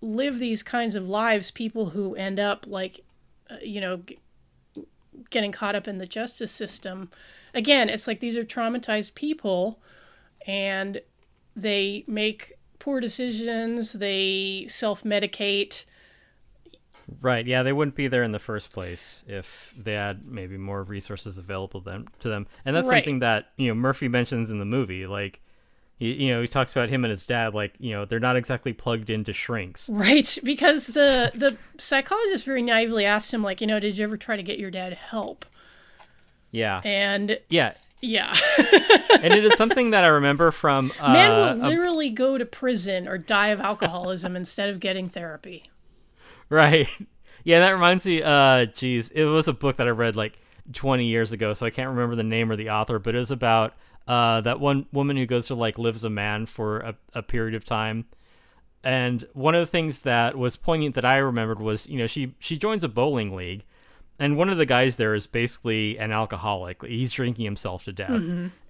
live these kinds of lives people who end up like uh, you know g- getting caught up in the justice system. Again it's like these are traumatized people and they make poor decisions they self-medicate Right. Yeah, they wouldn't be there in the first place if they had maybe more resources available them to them. And that's Right. something that you know Murphy mentions in the movie. Like, he, you know, he talks about him and his dad. Like, you know, they're not exactly plugged into shrinks. right because the the psychologist very naively asked him like you know did you ever try to get your dad help Yeah. and Yeah. yeah and it is something that I remember from uh, men will a- literally go to prison or die of alcoholism instead of getting therapy Right. Yeah, that reminds me. Uh, geez, it was a book that I read like 20 years ago, so I can't remember the name or the author, but it was about uh that one woman who goes to like lives a man for a, a period of time. And one of the things that was poignant that I remembered was, you know, she she joins a bowling league, and one of the guys there is basically an alcoholic. He's drinking himself to death,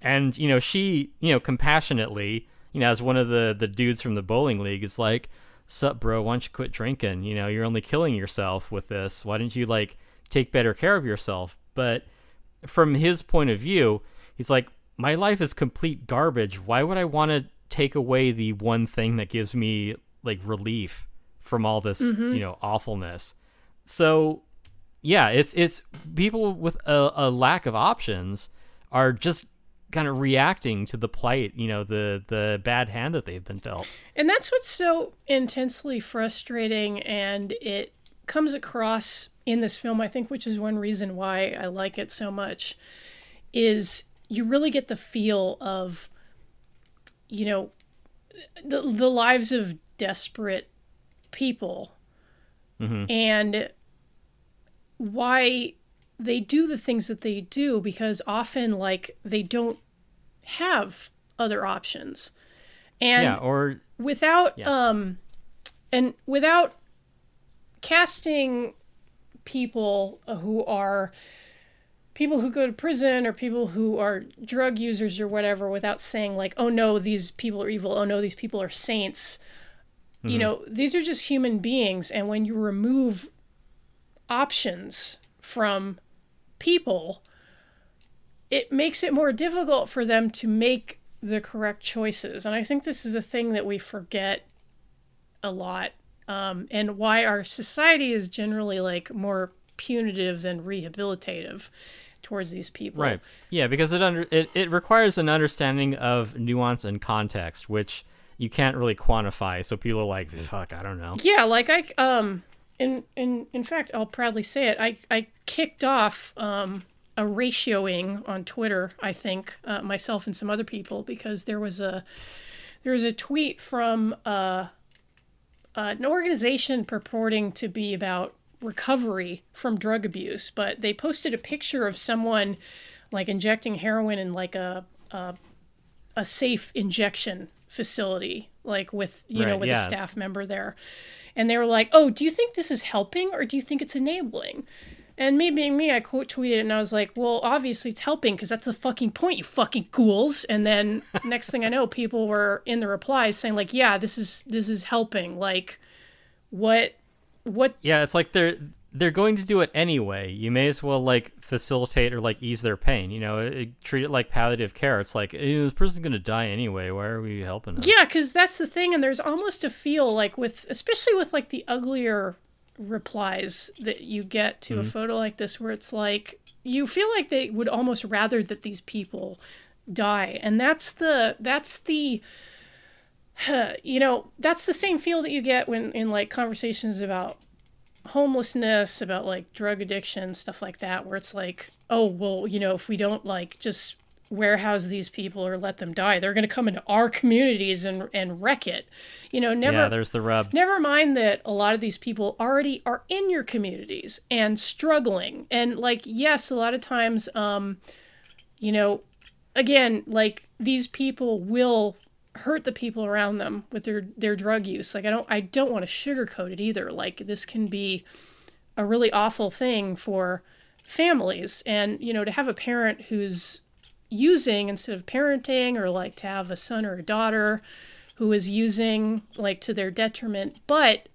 and you know, she, you know, compassionately, you know, as one of the the dudes from the bowling league, is like, "Sup, bro? Why don't you quit drinking? You know, you're only killing yourself with this. Why don't you like take better care of yourself?" But from his point of view, he's like, my life is complete garbage. Why would I want to take away the one thing that gives me like relief from all this, mm-hmm. you know, awfulness? So, yeah, it's it's people with a, a lack of options are just kind of reacting to the plight, you know, the the bad hand that they've been dealt. And that's what's so intensely frustrating, and it comes across in this film, I think, which is one reason why I like it so much, is you really get the feel of, you know, the, the lives of desperate people mm-hmm. and why they do the things that they do because often, like, they don't have other options. And yeah, or without Yeah. um and without casting people who are people who go to prison or people who are drug users or whatever without saying like oh no these people are evil oh no these people are saints you know these are just human beings and when you remove options from people it makes it more difficult for them to make the correct choices. And I think this is a thing that we forget a lot, um, and why our society is generally like more punitive than rehabilitative towards these people. Right. Yeah, because it under it, it requires an understanding of nuance and context, which you can't really quantify. So people are like, "Fuck, I don't know." Yeah, like I um in in in fact, I'll proudly say it. I I kicked off um a ratioing on Twitter, I think, uh, myself and some other people because there was a there was a tweet from uh uh, an organization purporting to be about recovery from drug abuse, but they posted a picture of someone like injecting heroin in like a a, a safe injection facility, like with you know with yeah. a staff member there, and they were like, "Oh, do you think this is helping or do you think it's enabling?" And me being me, I quote tweeted and I was like, "Well, obviously it's helping because that's the fucking point, you fucking ghouls." And then next thing I know, people were in the replies saying like, "Yeah, this is this is helping." Like, what what Yeah, it's like they're they're going to do it anyway. You may as well like facilitate or like ease their pain. You know, it, treat it like palliative care. It's like this person's gonna die anyway. Why are we helping them? Yeah, because that's the thing, and there's almost a feel like with, especially with like the uglier replies that you get to a mm-hmm. photo like this, where it's like you feel like they would almost rather that these people die, and that's the that's the you know that's the same feel that you get when in like conversations about homelessness about like drug addiction stuff like that where it's like oh well you know if we don't like just warehouse these people or let them die they're going to come into our communities and and wreck it you know never yeah, there's the rub. Never mind that a lot of these people already are in your communities and struggling. And like, yes, a lot of times, um, you know, again, like these people will hurt the people around them with their their drug use. Like I don't I don't want to sugarcoat it either. Like this can be a really awful thing for families and you know to have a parent who's using instead of parenting or like to have a son or a daughter who is using like to their detriment but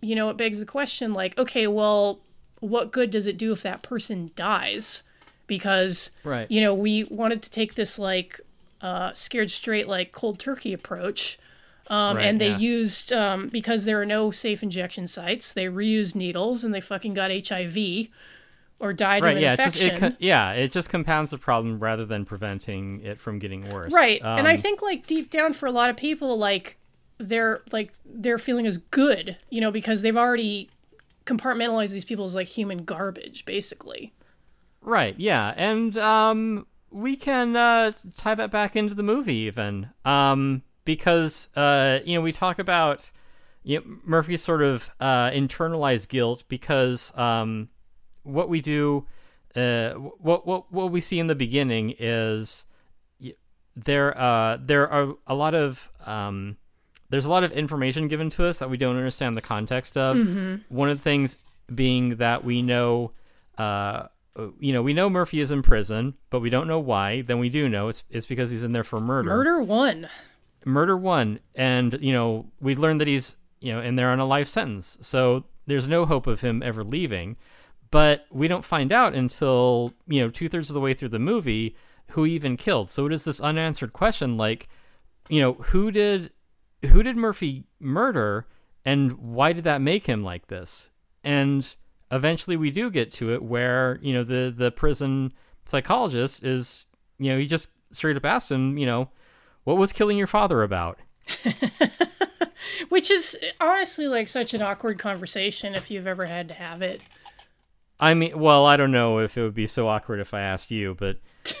you know it begs the question like okay well what good does it do if that person dies because Right. you know we wanted to take this like uh scared straight like cold turkey approach um, Right, and they yeah. used um, because there are no safe injection sites they reused needles and they fucking got hiv or died Right. of an Yeah. It just infection it yeah it just compounds the problem rather than preventing it from getting worse. Right. and I Um, think like deep down for a lot of people like their like their feeling is good, you know, because they've already compartmentalized these people as like human garbage basically. Right, yeah. And um we can uh tie that back into the movie even. Um because uh you know, we talk about you know, Murphy's sort of uh internalized guilt because um what we do uh what what what we see in the beginning is there uh there are a lot of um there's a lot of information given to us that we don't understand the context of. One of the things being that we know, uh, you know, we know Murphy is in prison, but we don't know why. Then we do know it's it's because he's in there for murder. Murder one. Murder one, and you know we learned that he's you know in there on a life sentence. So there's no hope of him ever leaving. But we don't find out until you know two thirds of the way through the movie who even killed. So it is this unanswered question, like you know who did who did Murphy murder and why did that make him like this? And eventually we do get to it where, you know, the the prison psychologist is, you know, he just straight up asked him, you know, what was killing your father about? Which is honestly like such an awkward conversation if you've ever had to have it. I mean, well, I don't know if it would be so awkward if I asked you, but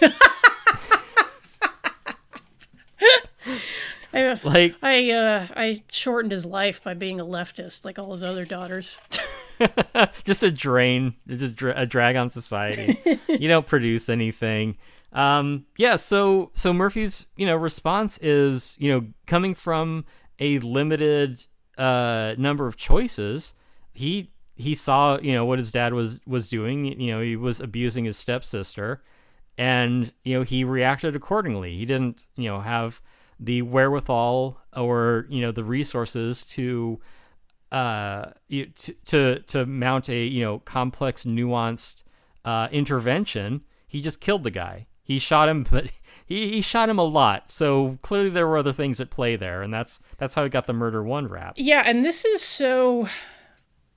I like I uh I shortened his life by being a leftist like all his other daughters. just a drain, just dra- a drag on society. you don't produce anything. Um, yeah, so so Murphy's you know response is you know coming from a limited uh, number of choices. He he saw you know what his dad was was doing. You know he was abusing his stepsister, and you know he reacted accordingly. He didn't you know have the wherewithal or you know the resources to uh you, to, to to mount a you know complex nuanced uh intervention he just killed the guy he shot him but he, he shot him a lot so clearly there were other things at play there and that's that's how he got the murder one rap Yeah, and this is so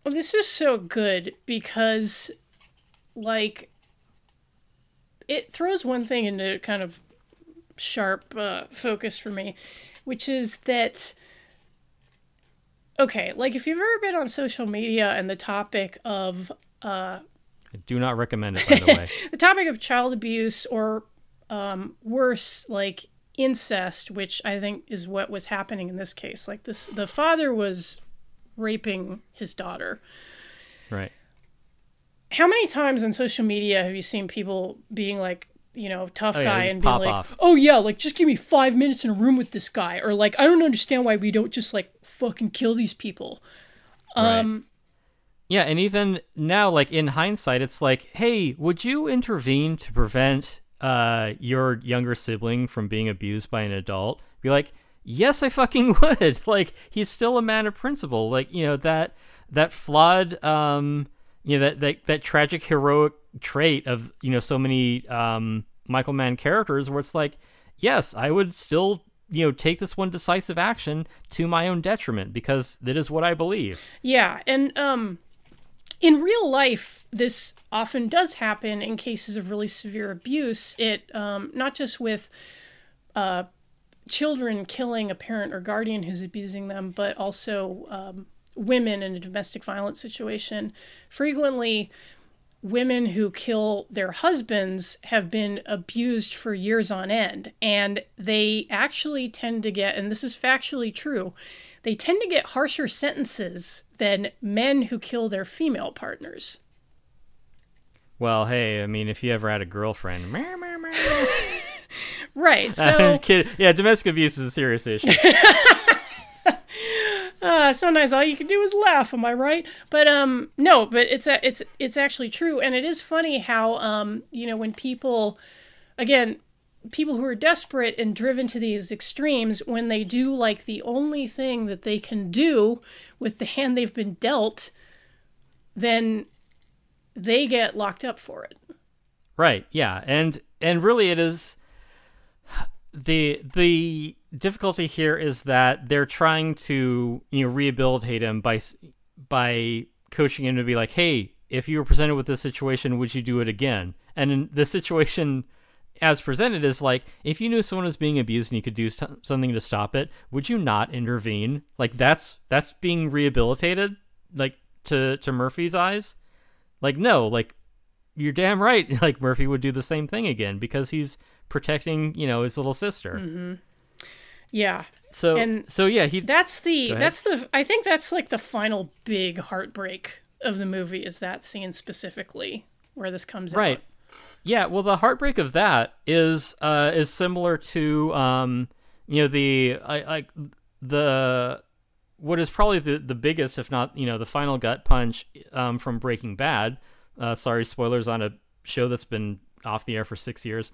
well, this is so good because like it throws one thing into kind of sharp uh, focus for me, which is that okay, like if you've ever been on social media and the topic of uh, i do not recommend it by the way. The topic of child abuse or um, worse like incest which i think is what was happening in this case. Like this the father was raping his daughter. Right. How many times on social media have you seen people being like, you know, tough Oh, guy just and being like, off. oh yeah, like just give me five minutes in a room with this guy, or like I don't understand why we don't just like fucking kill these people. Um, Yeah, and even now, like in hindsight, it's like, hey, would you intervene to prevent uh, your younger sibling from being abused by an adult? Be like, yes, I fucking would. like, he's still a man of principle. Like, you know that that flawed, um, you know that that that tragic heroic trait of you know so many um, Michael Mann characters, where it's like, yes, I would still. You know, take this one decisive action to my own detriment because that is what I believe. Yeah, and um, in real life, this often does happen in cases of really severe abuse. It um, not just with uh, children killing a parent or guardian who's abusing them, but also um, women in a domestic violence situation. Frequently, women who kill their husbands have been abused for years on end, and they actually tend to get, and this is factually true, they tend to get harsher sentences than men who kill their female partners. Well, hey, I mean, if you ever had a girlfriend, Right. I'm So kidding. yeah, domestic abuse is a serious issue. uh, sometimes all you can do is laugh. Am I right? But um, no. But it's a, it's it's actually true, and it is funny how um, you know, when people, again, people who are desperate and driven to these extremes, when they do like the only thing that they can do with the hand they've been dealt, then they get locked up for it. right? Yeah, and and really, it is the the difficulty here is that they're trying to you know rehabilitate him by by coaching him to be like, hey, if you were presented with this situation, would you do it again? And the situation as presented is like, if you knew someone was being abused and you could do something to stop it, would you not intervene? Like that's that's being rehabilitated, like to to Murphy's eyes. Like no, like you're damn right. Like Murphy would do the same thing again because he's protecting, you know, his little sister. Yeah, So And so yeah, he That's the that's the I think that's like the final big heartbreak of the movie is that scene specifically where this comes in. right. out. Yeah, well the heartbreak of that is uh is similar to um you know the I like the what is probably the the biggest if not, you know, the final gut punch um from Breaking Bad. Uh sorry spoilers on a show that's been off the air for 6 years.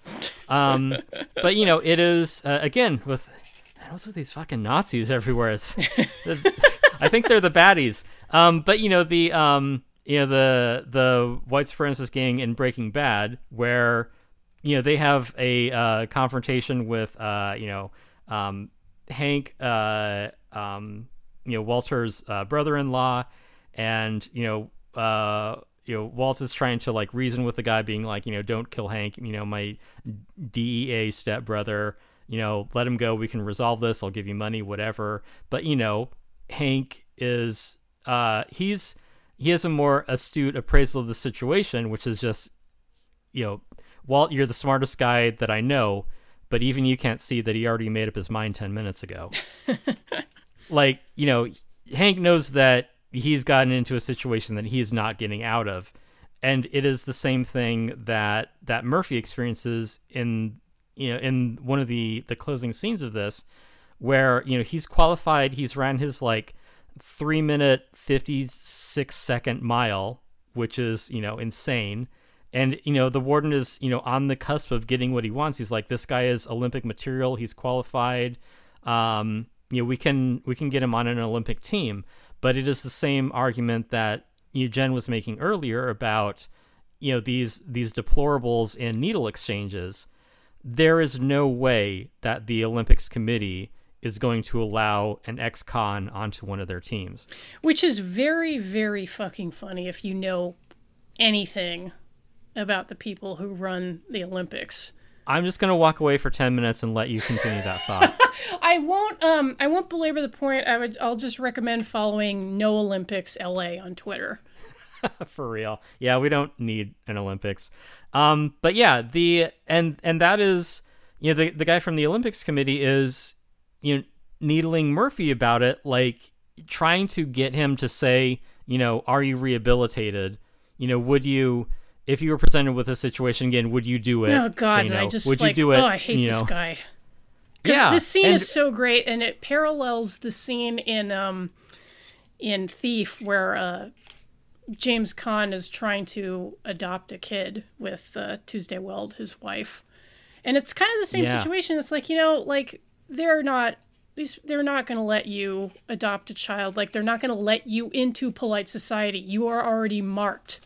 Um but you know, it is uh, again with man, what's with these fucking Nazis everywhere? It's, I think they're the baddies. Um, but you know the um, you know the the white supremacist gang in Breaking Bad, where you know they have a uh, confrontation with uh, you know um, Hank, uh, um, you know Walter's uh, brother-in-law, and you know uh, you know Walt is trying to like reason with the guy, being like you know don't kill Hank, you know my DEA stepbrother, you know let him go, we can resolve this, I'll give you money, whatever. But you know Hank is uh he's he has a more astute appraisal of the situation, which is just you know Walt, you're the smartest guy that I know, but even you can't see that he already made up his mind 10 minutes ago. like, you know, Hank knows that he's gotten into a situation that he's not getting out of. And it is the same thing that that Murphy experiences in you know in one of the the closing scenes of this where, you know, he's qualified, he's ran his like 3 minute 56 second mile, which is, you know, insane. And you know the warden is you know on the cusp of getting what he wants. He's like this guy is olympic material. He's qualified. Um you know we can we can get him on an olympic team but it is the same argument that you know, jen was making earlier about you know these these deplorables in needle exchanges there is no way that the olympics committee is going to allow an ex-con onto one of their teams Which is very, very fucking funny if you know anything about the people who run the Olympics. I'm just going to walk away for 10 minutes and let you continue that thought I won't um I won't belabor the point. I would I'll just recommend following No Olympics LA on Twitter. for real. Yeah, we don't need an Olympics. Um, but yeah, the and and that is you know the the guy from the Olympics committee is you know needling Murphy about it like trying to get him to say, you know, are you rehabilitated? You know, would you if you were presented with a situation again, would you do it? Oh God! Say no. I just would like, you do it? oh, I hate you this guy. Yeah, this scene and- is so great, and it parallels the scene in um in Thief where uh, James Caan is trying to adopt a kid with uh, Tuesday Weld, his wife, and it's kind of the same Yeah. situation. It's like you know, like they're not. these- They're not going to let you adopt a child. Like they're not going to let you into polite society. You are already marked.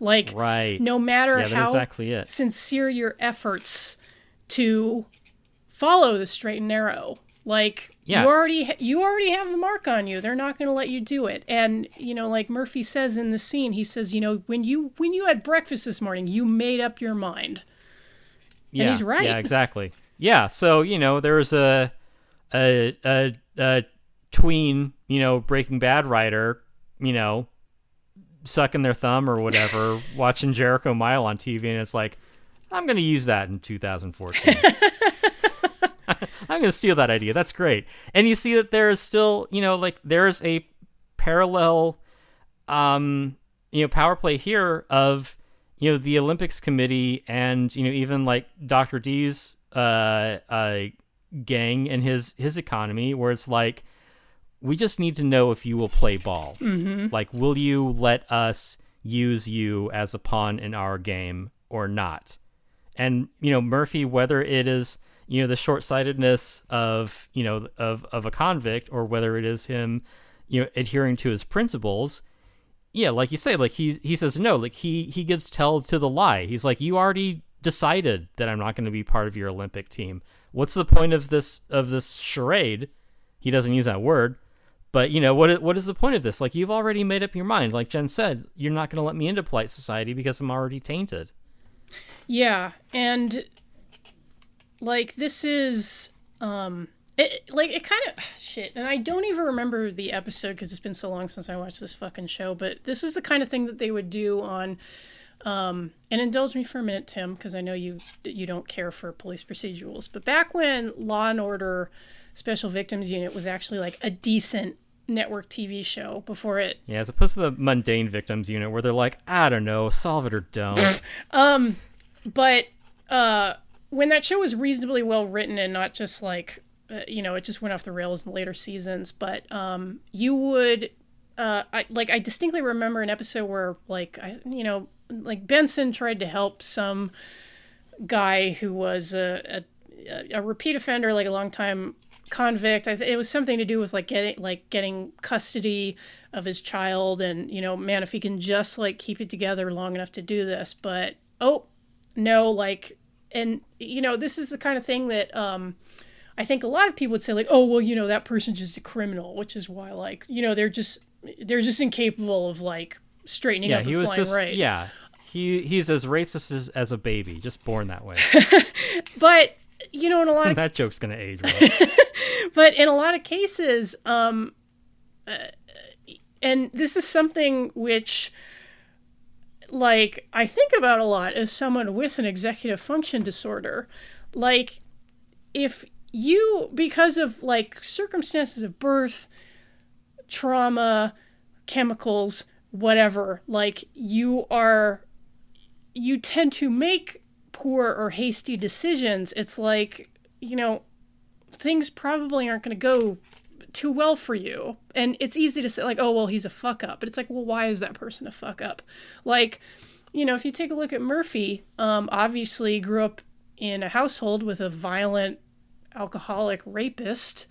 Like Right. no matter Yeah, how exactly sincere your efforts to follow the straight and narrow like Yeah. you already you already have the mark on you they're not going to let you do it and you know like murphy says in the scene he says you know when you when you had breakfast this morning you made up your mind yeah, he's right. Yeah, exactly. Yeah, so you know, there's a a a, a tween, you know, Breaking Bad writer, you know, sucking their thumb or whatever, watching Jericho Mile on TV, and it's like, I'm going to use that in 2014. I'm going to steal that idea. That's great. And you see that there is still, you know, like there's a parallel, um, you know, power play here of, you know, the Olympics committee and, you know, even like Dr. D's, uh, uh, gang and his, his economy where it's like, we just need to know if you will play ball. Mm-hmm. Like, will you let us use you as a pawn in our game or not? And you know, Murphy, whether it is you know the short-sightedness of you know of of a convict or whether it is him, you know, adhering to his principles. Yeah, like you say, like he he says no, like he he gives tell to the lie. He's like, you already decided that I'm not going to be part of your Olympic team. What's the point of this of this charade? He doesn't use that word, but you know what? What is the point of this? Like you've already made up your mind. Like Jen said, you're not going to let me into polite society because I'm already tainted. Yeah, and like this is um it like it kind of shit, and I don't even remember the episode because it's been so long since I watched this fucking show. But this was the kind of thing that they would do on. Um, and indulge me for a minute, Tim, because I know you you don't care for police procedurals. But back when Law and Order Special Victims Unit was actually like a decent network TV show before it Yeah, as opposed to the mundane victims unit where they're like, I don't know, solve it or don't. um, but uh, when that show was reasonably well written and not just like uh, you know it just went off the rails in the later seasons but um, you would uh, I, like i distinctly remember an episode where like i you know like benson tried to help some guy who was a, a, a repeat offender like a long time convict I th- it was something to do with like getting like getting custody of his child and you know man if he can just like keep it together long enough to do this but oh no like and you know this is the kind of thing that um i think a lot of people would say like oh well you know that person's just a criminal which is why like you know they're just they're just incapable of like straightening yeah, up he and was flying just right yeah. He he's as racist as, as a baby, just born that way. but you know in a lot of that joke's gonna age well. but in a lot of cases um uh, and this is something which like i think about a lot as someone with an executive function disorder like if you because of like circumstances of birth trauma chemicals whatever like you are you tend to make poor or hasty decisions it's like you know things probably aren't going to go too well for you. And it's easy to say, like, oh, well, he's a fuck up. But it's like, well, why is that person a fuck up? Like, you know, if you take a look at Murphy, um, obviously grew up in a household with a violent alcoholic rapist.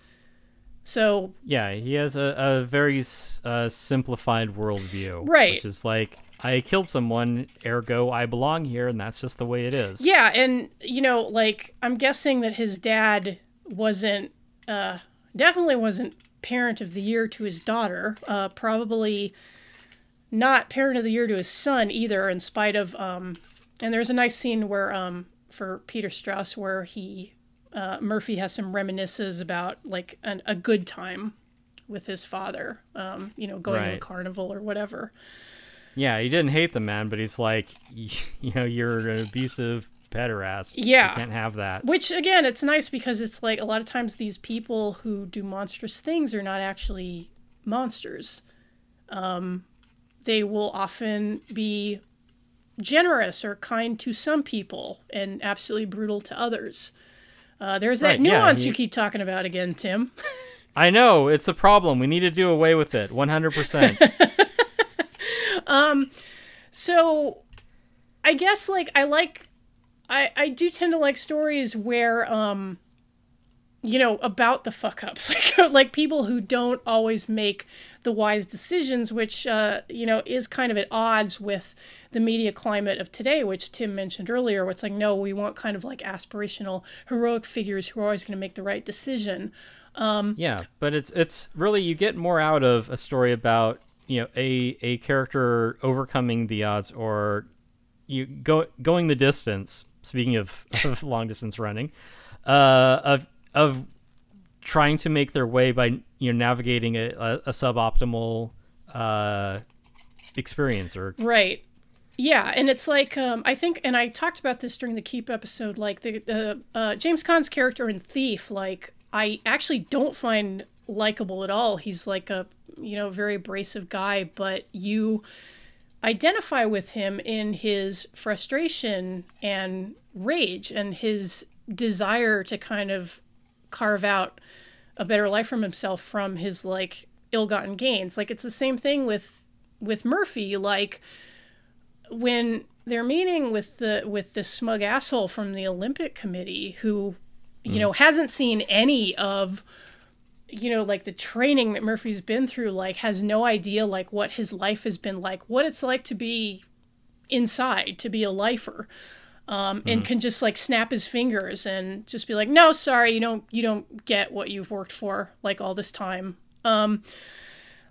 So, yeah, he has a, a very uh, simplified worldview. Right. Which is like, I killed someone, ergo I belong here, and that's just the way it is. yeah. And, you know, like, I'm guessing that his dad wasn't, uh, definitely wasn't parent of the year to his daughter. Uh, probably not parent of the year to his son either, in spite of, um, and there's a nice scene where, um, for Peter Strauss, where he, uh, Murphy has some reminiscences about like an, a good time with his father, um, you know, going to a carnival or whatever. Yeah, he didn't hate the man, but he's like, you know, you're an abusive pederast. Yeah. You can't have that. Which, again, it's nice because it's like a lot of times these people who do monstrous things are not actually monsters. Um, they will often be generous or kind to some people and absolutely brutal to others. Uh, there's that right, nuance yeah, he, you keep talking about again, Tim. I know. It's a problem. We need to do away with it 100%. um, so I guess like I like I I do tend to like stories where um you know about the fuck ups. Like like people who don't always make the wise decisions which uh you know is kind of at odds with the media climate of today which Tim mentioned earlier where it's like no we want kind of like aspirational heroic figures who are always going to make the right decision. Um yeah but it's it's really you get more out of a story about you know a a character overcoming the odds or you go going the distance. Speaking of, of long distance running, uh, of of trying to make their way by you know navigating a, a, a suboptimal uh, experience or Right. Yeah, and it's like um, I think, and I talked about this during the Keep episode. Like the the uh, James Caan's character in Thief, like I actually don't find likable at all. He's like a you know very abrasive guy, but you identify with him in his frustration and rage and his desire to kind of carve out a better life from himself from his like ill-gotten gains. Like it's the same thing with with murphy. Like when they're meeting with the with this smug asshole from the olympic committee who you mm. know hasn't seen any of you know like the training that murphy's been through like has no idea like what his life has been like what it's like to be inside to be a lifer um, and can just like snap his fingers and just be like no sorry you don't you don't get what you've worked for like all this time um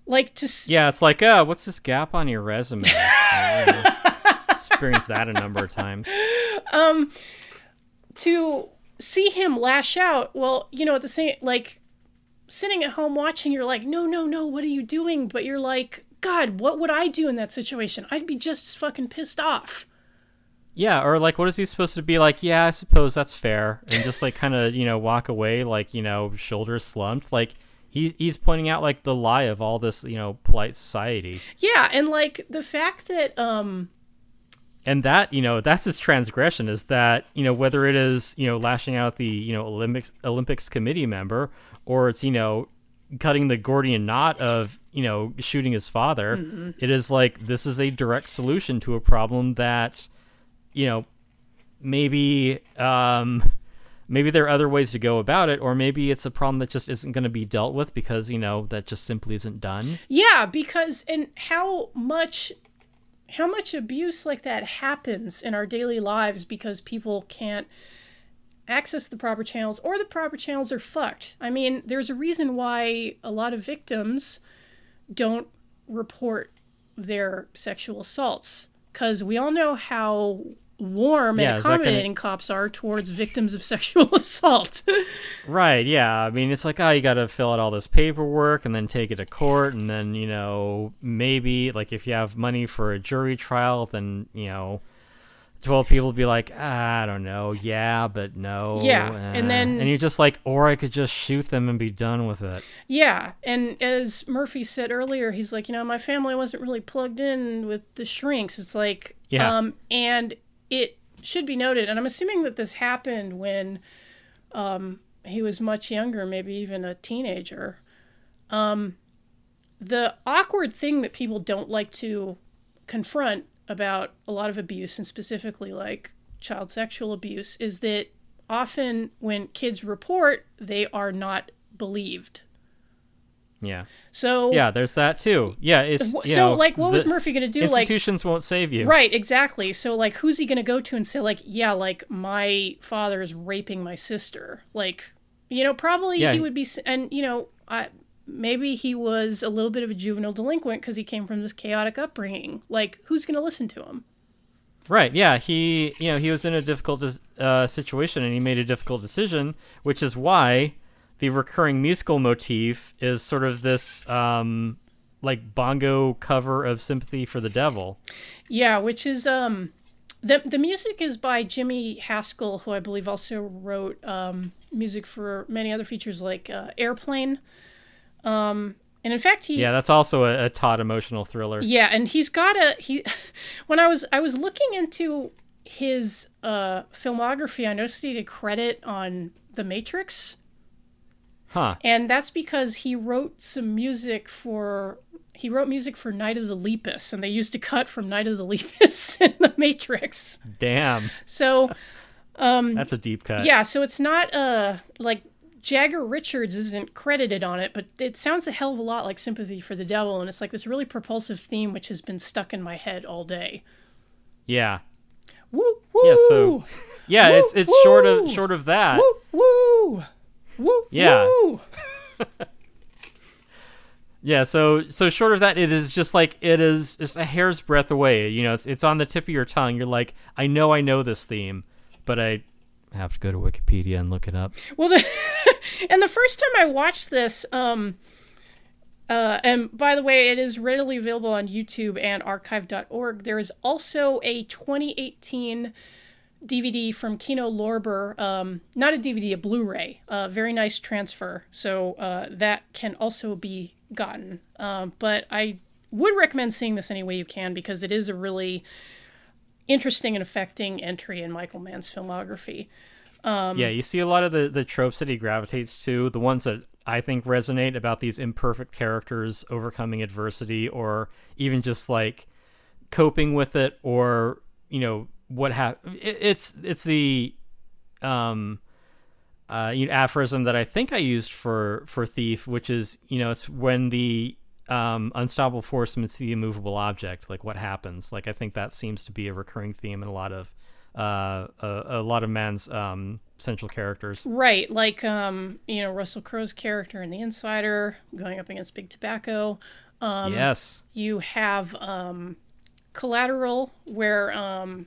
like to s- yeah, it's like uh, what's this gap on your resume? Experienced that a number of times. to see him lash out well you know at the same like sitting at home watching you're like no no no what are you doing? But you're like god what would i do in that situation? I'd be just as fucking pissed off. Yeah, or like, what is he supposed to be like? Yeah, I suppose that's fair, and just like kind of you know walk away like you know shoulders slumped. Like he he's pointing out like the lie of all this you know polite society, yeah and like the fact that um and that you know that's his transgression is that you know whether it is you know lashing out the you know Olympics Olympics committee member or it's you know cutting the Gordian knot of you know shooting his father. it is like this is a direct solution to a problem that you know maybe um maybe there are other ways to go about it or maybe it's a problem that just isn't going to be dealt with because you know that just simply isn't done Yeah, because and how much how much abuse like that happens in our daily lives because people can't access the proper channels or the proper channels are fucked. I mean, there's a reason why a lot of victims don't report their sexual assaults cuz we all know how warm Yeah, and is that gonna- accommodating cops are towards victims of sexual assault. Right, yeah. I mean, it's like, oh, you got to fill out all this paperwork and then take it to court. And then, you know, maybe, like, if you have money for a jury trial, then, you know, 12 people be like, ah, I don't know. Yeah, but no. Yeah, and eh." then- And you're just like, or I could just shoot them and be done with it. Yeah, and as Murphy said earlier, he's like, you know, my family wasn't really plugged in with the shrinks. It's like, Yeah. um, and it should be noted, and I'm assuming that this happened when um, he was much younger, maybe even a teenager. Um, the awkward thing that people don't like to confront about a lot of abuse, and specifically like child sexual abuse, is that often when kids report, they are not believed. Yeah. So Yeah, there's that too. Yeah, it's. You so know, like what was Murphy going to do like Institutions won't save you. right exactly so like who's he going to go to and say like yeah like my father is raping my sister like you know probably Yeah. he would be and you know I maybe he was a little bit of a juvenile delinquent because he came from this chaotic upbringing like who's going to listen to him Right. Yeah. He, you know, he was in a difficult uh, situation and he made a difficult decision, which is why the recurring musical motif is sort of this, um, like bongo cover of "Sympathy for the Devil." yeah which is um the the music is by Jimmie Haskell who I believe also wrote um music for many other features like uh, Airplane um and in fact, he Yeah, that's also a, a taut emotional thriller. yeah, and he's got a he. When I was I was looking into his uh, filmography, I noticed he did credit on The Matrix, Huh. and that's because he wrote some music for he wrote music for Night of the Lepus, and they used a cut from Night of the Lepus in The Matrix. Damn. So um, That's a deep cut. yeah, so it's not uh like Jagger Richards isn't credited on it, but it sounds a hell of a lot like Sympathy for the Devil, and it's like this really propulsive theme which has been stuck in my head all day. Yeah. Woo woo Yeah, so yeah, Woo, it's it's short of short of that. woo woo woo Yeah. woo. Yeah, so so short of that, it is just like it is just a hair's breadth away. You know, it's it's on the tip of your tongue. You're like, I know I know this theme, but I have to go to Wikipedia and look it up. Well, the and the first time I watched this, um, uh, and by the way, it is readily available on YouTube and archive.org. There is also a 2018 DVD from Kino Lorber, um, not a DVD, a Blu-ray. Uh, very nice transfer, so uh, that can also be gotten. Um, but I would recommend seeing this any way you can because it is a really interesting and affecting entry in Michael Mann's filmography. Um, yeah, you see a lot of the the tropes that he gravitates to, the ones that I think resonate about these imperfect characters overcoming adversity, or even just like coping with it, or you know what hap- it, It's it's the um uh you know, aphorism that I think I used for for thief, which is you know it's when the um unstoppable force meets the immovable object, like what happens. Like I think that seems to be a recurring theme in a lot of uh a, a lot of Mann's um central characters. Right, like um, you know Russell Crowe's character in The Insider going up against Big Tobacco. Um, yes. You have um, Collateral, where um,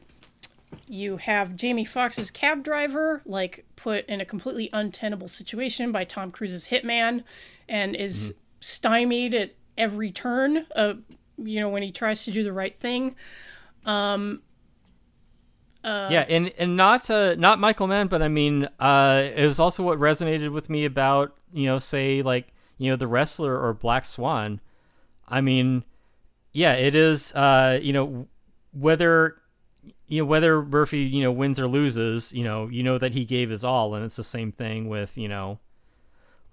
you have Jamie Foxx's cab driver like put in a completely untenable situation by Tom Cruise's hitman, and is stymied at every turn. Uh, you know when he tries to do the right thing. Um, uh, yeah, and and not uh, not Michael Mann, but I mean, uh, it was also what resonated with me about you know, say like you know, the wrestler or Black Swan. I mean, yeah, it is. Uh, you know, whether you know whether Murphy you know wins or loses, you know, you know that he gave his all, and it's the same thing with you know,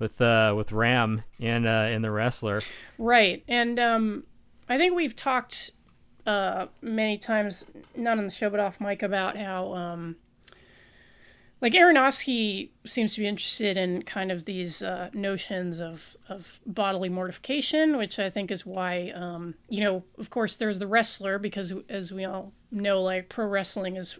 with uh with Ram and uh and the wrestler. Right. And um, I think we've talked uh, many times, not on the show, but off mic, about how, um, like, Aronofsky seems to be interested in kind of these uh, notions of, of bodily mortification, which I think is why, um, you know, of course, there's the wrestler, because as we all know, like, pro wrestling is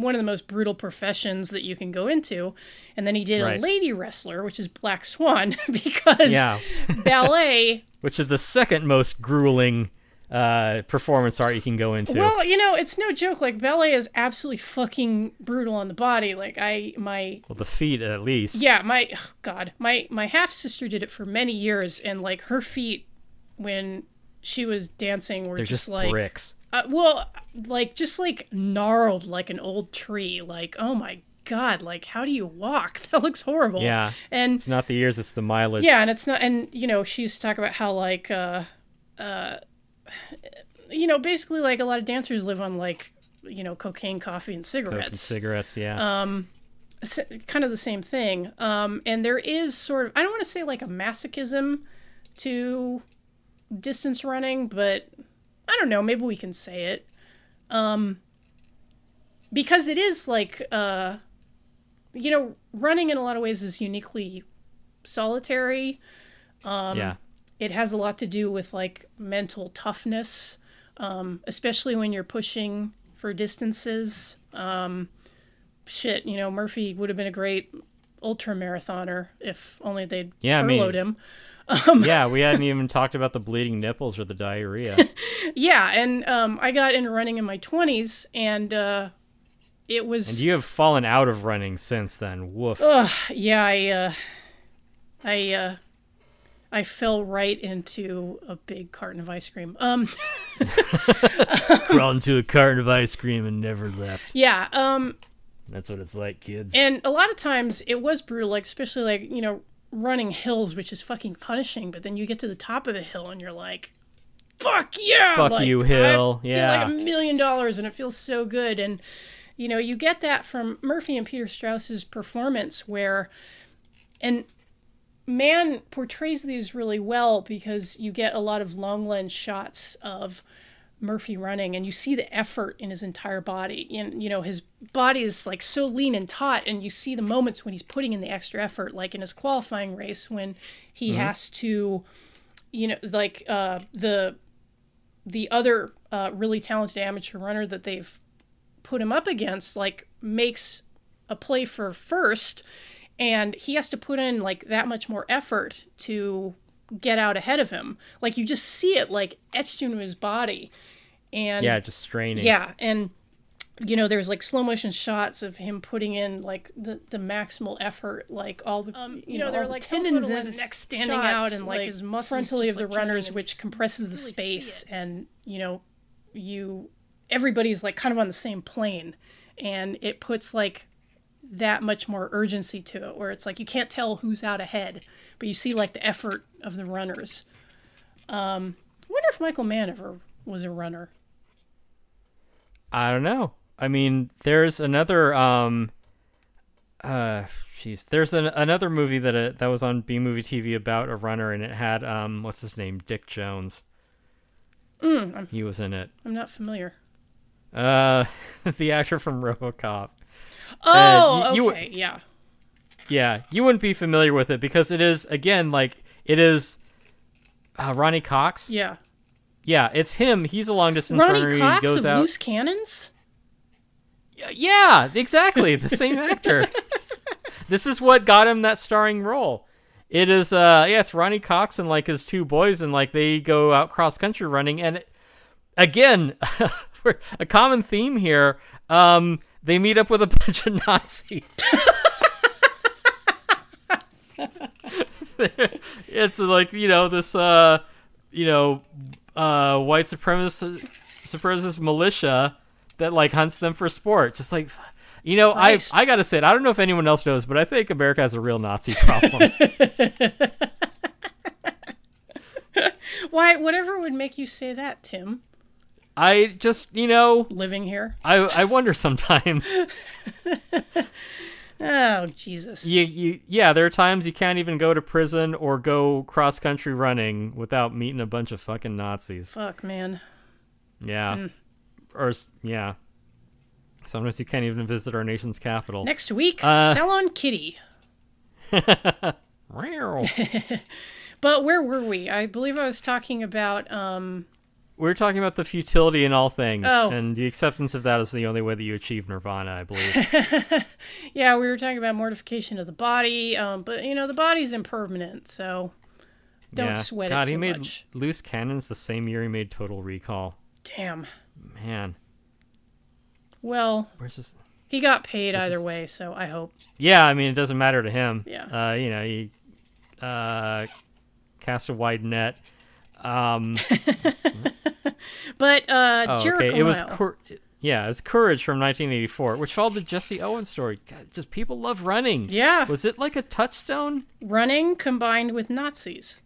one of the most brutal professions that you can go into. And then he did Right. a lady wrestler, which is Black Swan, because Yeah. ballet Which is the second most grueling uh performance art you can go into. Well, you know, it's no joke. Like ballet is absolutely fucking brutal on the body. Like I, my, well, the feet at least. yeah, my, oh God, my my half sister did it for many years, and like her feet when she was dancing were They're just, just like, bricks. uh, well, like just like gnarled like an old tree. Like oh my God, like how do you walk? That looks horrible. Yeah. and It's not the years, it's the mileage. yeah, and it's not, and you know, she used to talk about how like, uh, uh, you know, basically like a lot of dancers live on like, you know, cocaine, coffee, and cigarettes. and cigarettes, yeah. S- kind of the same thing. Um, and there is sort of, I don't want to say like a masochism to distance running, but I don't know, maybe we can say it. Um, because it is like, uh, you know, running in a lot of ways is uniquely solitary. um, yeah. It has a lot to do with like mental toughness, um, especially when you're pushing for distances. Um, shit, you know, Murphy would have been a great ultra marathoner if only they'd Yeah, I mean- furloughed him. yeah, we hadn't even talked about the bleeding nipples or the diarrhea. Yeah, and um, I got into running in my 20s, and uh, it was. and you have fallen out of running since then. Woof. Ugh, yeah, I, uh, I, uh, I fell right into a big carton of ice cream. Um, Crawled into a carton of ice cream and never left. yeah, um, That's what it's like, kids. and a lot of times it was brutal, like especially like you know running hills, which is fucking punishing. But then you get to the top of the hill and you're like, "Fuck yeah!" Fuck like, you, hill. I Yeah. like a million dollars, and it feels so good. And you know, you get that from Murphy and Peter Strauss's performance, where and Mann portrays these really well because you get a lot of long lens shots of Murphy running and you see the effort in his entire body. And you know, his body is like so lean and taut and you see the moments when he's putting in the extra effort like in his qualifying race when he has to you know, like uh the the other uh, really talented amateur runner that they've put him up against like makes a play for first and he has to put in like that much more effort to get out ahead of him. Like you just see it like etched into his body. And Yeah, just straining. yeah and you know there's like slow motion shots of him putting in like the the maximal effort like all the um, you, know, they're all the like tendons telephoto in his neck standing shots, out and like, like, his muscles frontally just, of the like, training runners which compresses the really space. and you know you everybody's like kind of on the same plane. And it puts like that much more urgency to it where it's like you can't tell who's out ahead but you see like the effort of the runners um i wonder if michael mann ever was a runner I don't know. I mean, there's another um uh jeez, there's an, another movie that uh, that was on B movie TV about a runner and it had um what's his name? Dick Jones. mm, He was in it. I'm not familiar Uh the actor from RoboCop. oh Uh, you- you- okay yeah Yeah, you wouldn't be familiar with it because it is again like it is uh, Ronny Cox. yeah Yeah, it's him. He's a long distance ronnie runner. cox he goes of out. loose cannons Yeah, exactly. The same actor. this is what got him that starring role. It is uh yeah, it's Ronnie Cox and like his two boys and like they go out cross country running and it, again, for a common theme here, um they meet up with a bunch of Nazis. it's like, you know, this uh you know, uh white supremacist supremacist militia that like hunts them for sport. Just like, you know, I I gotta say it. I don't know if anyone else knows, but I think America has a real Nazi problem. why whatever would make you say that tim I just, you know, living here I I wonder sometimes. Oh jesus you you yeah, there are times you can't even go to prison or go cross country running without meeting a bunch of fucking Nazis. fuck man Yeah, Mm. or yeah. Sometimes you can't even visit our nation's capital. next week Uh, salon kitty. But where were we? I believe I was talking about um We're talking about the futility in all things, Oh. and the acceptance of that is the only way that you achieve nirvana, I believe. yeah, we were talking about mortification of the body, um but you know, the body's impermanent, so don't yeah. sweat God, it too he made much. Loose Cannons the same year he made Total Recall. Damn. Man, Well, where's this? he got paid This either is- way, so I hope. Yeah, I mean, it doesn't matter to him. Yeah. Uh, you know, he uh, cast a wide net. Um, But uh oh, Jericho okay. It was cour- yeah, it's Courage from 1984, which followed the Jesse Owens story. God, just people love running. Yeah, Was it like a touchstone? running combined with Nazis.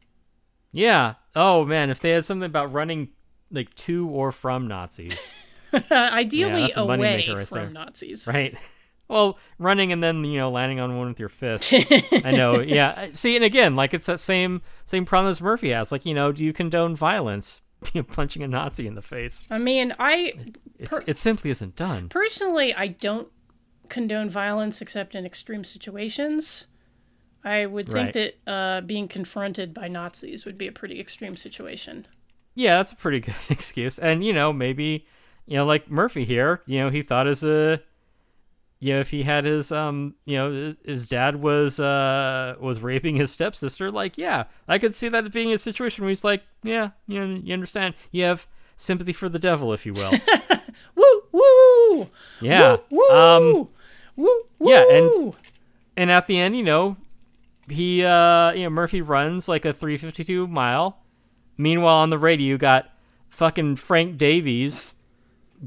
Yeah. Oh man, if they had something about running like to or from Nazis, Ideally a away from there. Nazis. right? Well, running and then you know landing on one with your fist. I know. Yeah. See, and again, like it's that same same problem as Murphy has. Like, you know, do you condone violence? You know, punching a Nazi in the face. I mean, I It's, Per- it simply isn't done. Personally, I don't condone violence except in extreme situations. I would think Right. that uh, being confronted by Nazis would be a pretty extreme situation. Yeah, that's a pretty good excuse. And you know, maybe you know, like Murphy here, you know, he thought as a you know, if he had his um, you know, his dad was uh was raping his stepsister, like, yeah, I could see that being a situation where he's like, yeah, you you understand. You have sympathy for the devil, if you will. Woo woo! Yeah. Woo Um woo! Woo yeah, and- and at the end, you know, he uh you know, Murphy runs like a 352 mile. Meanwhile, on the radio, you got fucking Frank Davies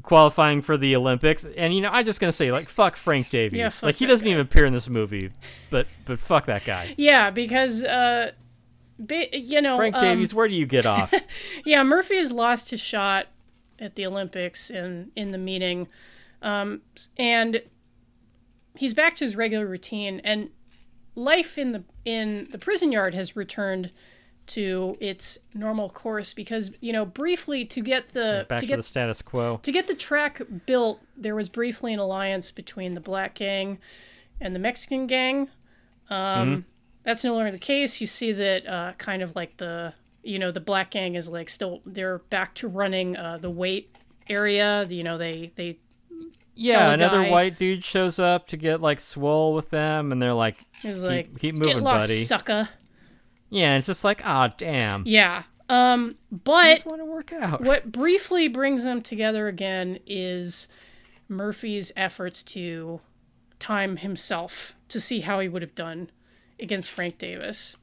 qualifying for the Olympics. And you know, I'm just gonna say like fuck Frank Davies. Yeah, fuck like he doesn't guy. even appear in this movie, but but fuck that guy. Yeah, because uh, ba- you know, Frank um, Davies, where do you get off? Yeah, Murphy has lost his shot at the Olympics in in the meeting, um, and he's back to his regular routine. And life in the in the prison yard has returned to its normal course because you know briefly to get the Back to to, get the status quo. to get the track built, there was briefly an alliance between the black gang and the Mexican gang. Um, That's no longer the case. You see that uh, kind of like the you know the black gang is like still they're back to running uh, the weight area. You know they they Yeah, another guy- white dude shows up to get like swole with them, and they're like, keep, like keep get moving, lost, buddy. sucker. Yeah, it's just like, ah, damn. Yeah. Um, I but just want to work out. what briefly brings them together again is Murphy's efforts to time himself to see how he would have done against Frank Davis.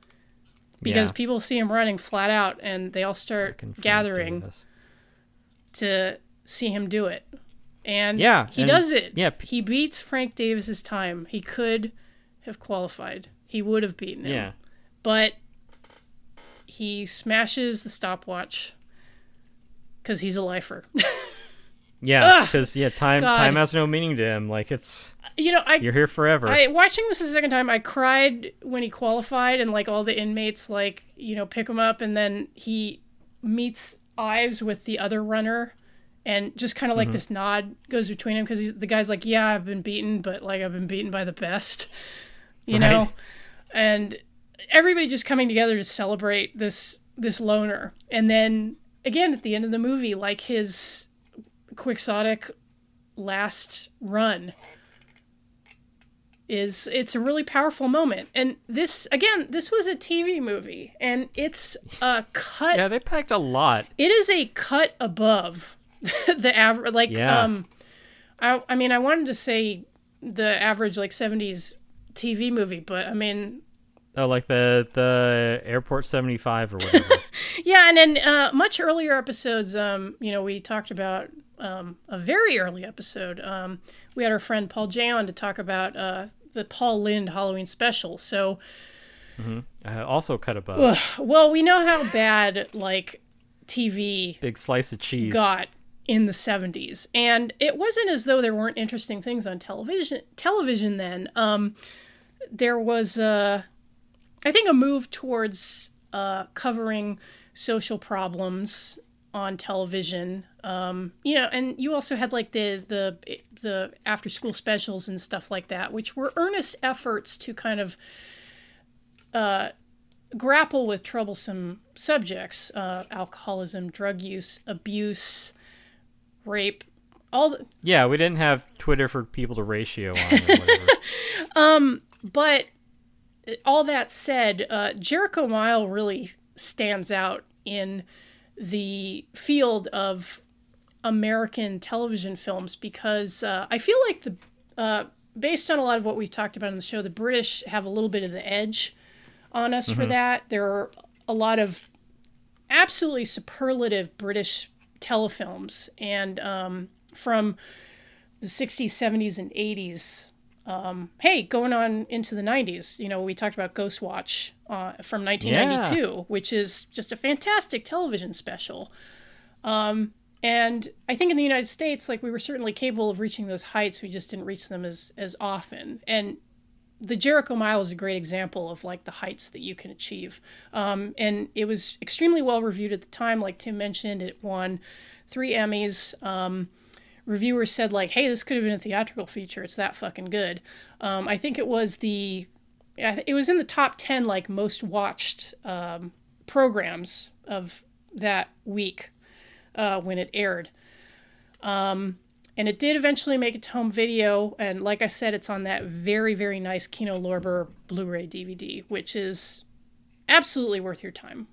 Because Yeah. people see him running flat out and they all start gathering Davis. to see him do it. And Yeah, he and- does it. yeah, He beats Frank Davis's time. He could have qualified. He would have beaten him. Yeah. But he smashes the stopwatch because he's a lifer. Yeah, because yeah, time God. time has no meaning to him. Like it's you know, I you're here forever. I watching this a second time, I cried when he qualified and like all the inmates like, you know, pick him up and then he meets eyes with the other runner and just kind of Mm-hmm. like this nod goes between him because the guy's like, "Yeah, I've been beaten, but like I've been beaten by the best." You know? And everybody just coming together to celebrate this this loner. And then again at the end of the movie like his quixotic last run is it's a really powerful moment and this again this was a tv movie and it's a cut yeah, they packed a lot. it is a cut above the average like Yeah. um I, I mean i wanted to say the average like 70s tv movie but i mean Oh, like the the Airport 75 or whatever. Yeah, and then uh, much earlier episodes, um, you know, we talked about um, a very early episode. Um, we had our friend Paul J on to talk about uh, the Paul Lynde Halloween special. So, uh, also cut above. well, we know how bad like TV Big slice of cheese. got in the 70s and it wasn't as though there weren't interesting things on television television then um there was uh i think a move towards uh covering social problems on television um you know and you also had like the the the after school specials and stuff like that which were earnest efforts to kind of uh grapple with troublesome subjects uh alcoholism drug use abuse rape all the, Yeah, we didn't have Twitter for people to ratio on or whatever. but all that said uh, jericho mile really stands out in the field of american television films because uh, i feel like the uh, based on a lot of what we've talked about on the show the british have a little bit of the edge on us for that. There are a lot of absolutely superlative british telefilms and um, from the 60s 70s and 80s um, hey going on into the 90s you know we talked about Ghostwatch uh, from 1992 which is just a fantastic television special um, and i think in the united states like we were certainly capable of reaching those heights we just didn't reach them as as often and the Jericho Mile is a great example of like the heights that you can achieve. Um, and it was extremely well reviewed at the time. Like Tim mentioned, it won three Emmys. Um, reviewers said like, "Hey, this could have been a theatrical feature. It's that fucking good." Um, I think it was the, it was in the top ten like most watched um, programs of that week uh, when it aired. Um, and it did eventually make it to home video. And like I said, it's on that very, very nice Kino Lorber Blu ray DVD, which is absolutely worth your time.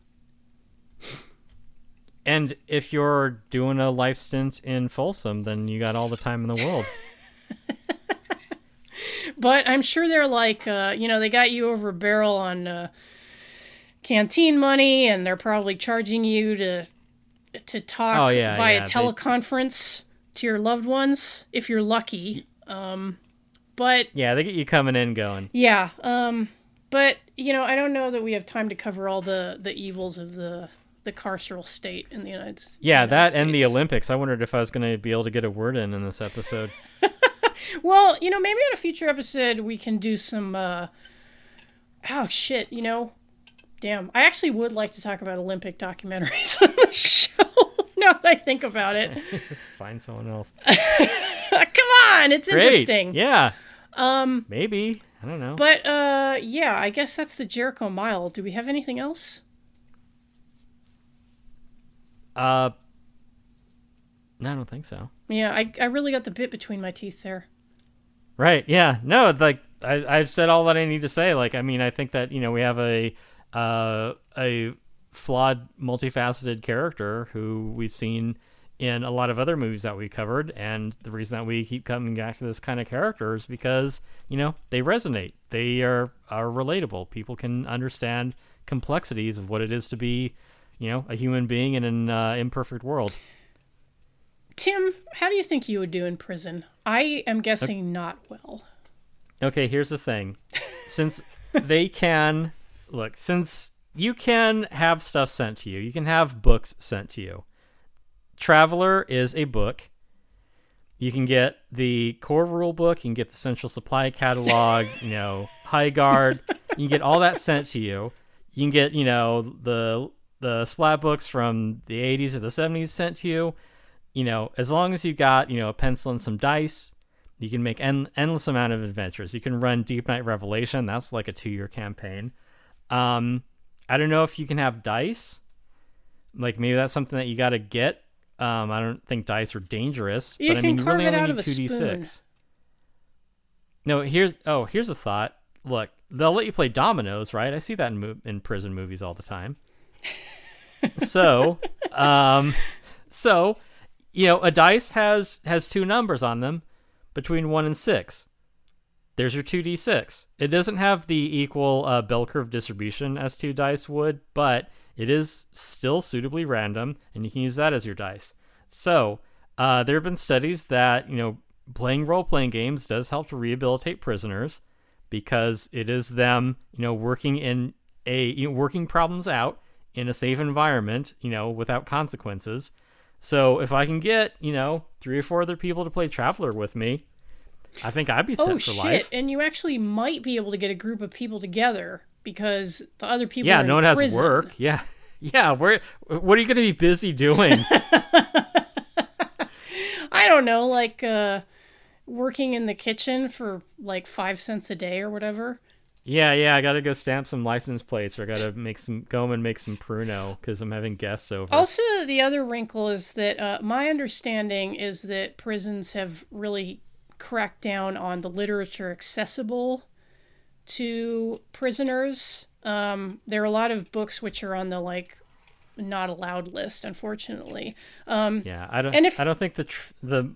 And if you're doing a life stint in Folsom, then you got all the time in the world. But I'm sure they're like, uh, you know, they got you over a barrel on uh, canteen money, and they're probably charging you to to talk Oh, yeah, via yeah, they- teleconference to your loved ones if you're lucky. Um, but Yeah, they get you coming in going. yeah, um, but you know, I don't know that we have time to cover all the the evils of the the carceral state in the United States. Yeah, that and the Olympics. I wondered if I was going to be able to get a word in in this episode. Well, you know, maybe on a future episode we can do some. uh Oh shit! You know, damn. I actually would like to talk about Olympic documentaries on the show. now that I think about it, Find someone else. come on, it's Great. interesting. Yeah. Um. Maybe. I don't know. But uh, yeah, I guess that's the Jericho Mile. Do we have anything else? Uh. No, I don't think so. Yeah, I I really got the bit between my teeth there. Right. Yeah. No. Like I, I've said all that I need to say. Like I mean, I think that you know we have a uh, a flawed, multifaceted character who we've seen in a lot of other movies that we covered, and the reason that we keep coming back to this kind of character is because you know they resonate. They are are relatable. People can understand complexities of what it is to be, you know, a human being in an uh, imperfect world. Tim, how do you think you would do in prison? I am guessing not well. Okay, here's the thing. Since they can look, since you can have stuff sent to you, you can have books sent to you. Traveller is a book. You can get the core rule book, you can get the central supply catalog, you know, high guard. You can get all that sent to you. You can get, you know, the the splat books from the 80s or the 70s sent to you. You know, as long as you got, you know, a pencil and some dice, you can make en- endless amount of adventures. You can run Deepnight Revelation. That's like a two-year campaign. Um, I don't know if you can have dice. Like maybe that's something that you got to get. Um, I don't think dice are dangerous, You but I mean you really it only need two d six. No, here's oh here's a thought. Look, they'll let you play dominoes, right? I see that in mo- in prison movies all the time. so, um, so you know, a dice has has two numbers on them between one and six. There's your 2d6. It doesn't have the equal uh, bell curve distribution as two dice would, but it is still suitably random, and you can use that as your dice. So, uh, there have been studies that, you know, playing role playing games does help to rehabilitate prisoners because it is them, you know, working in a, you know, working problems out in a safe environment, you know, without consequences. So, if I can get, you know, three or four other people to play Traveller with me, I think I'd be set Oh for shit! life. And you actually might be able to get a group of people together because the other people. Yeah, no one has prison. work. Yeah. Yeah, where what are you going to be busy doing? I don't know, like uh, working in the kitchen for like five cents a day or whatever. Yeah, yeah, I got to go stamp some license plates or I got to make some go and make some pruno cuz I'm having guests over. Also, the other wrinkle is that uh, my understanding is that prisons have really cracked down on the literature accessible to prisoners. Um, there are a lot of books which are on the like not allowed list, unfortunately. Um, yeah, I don't and if- I don't think the tr- the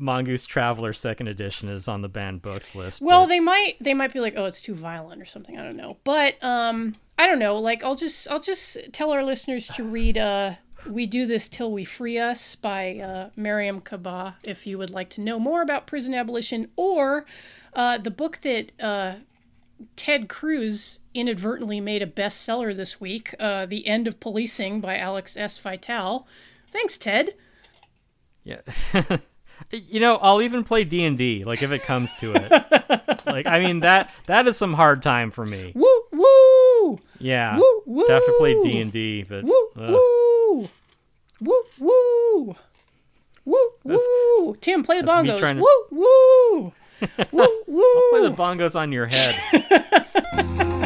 Mongoose Traveller second edition is on the banned books list. Well, but- they might they might be like, oh, it's too violent or something. I don't know, but um, I don't know. Like, I'll just I'll just tell our listeners to read uh, "We Do This Till We Free Us" by uh, Mariame Kaba if you would like to know more about prison abolition, or uh, the book that uh, Ted Cruz inadvertently made a bestseller this week, uh, "The End of Policing" by Alex S. Vitale. Thanks, Ted. Yeah. you know, I'll even play D&D like if it comes to it. like I mean that that is some hard time for me. Woo woo Yeah. Woo, woo. To have to play D&D, but woo ugh. woo woo woo woo woo. Tim, play the bongos. to- Woo woo woo woo. play the bongos on your head.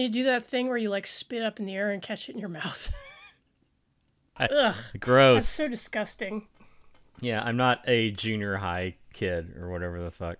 you do that thing where you like spit up in the air and catch it in your mouth. I- Ugh, gross. that's so disgusting. Yeah, I'm not a junior high kid or whatever the fuck.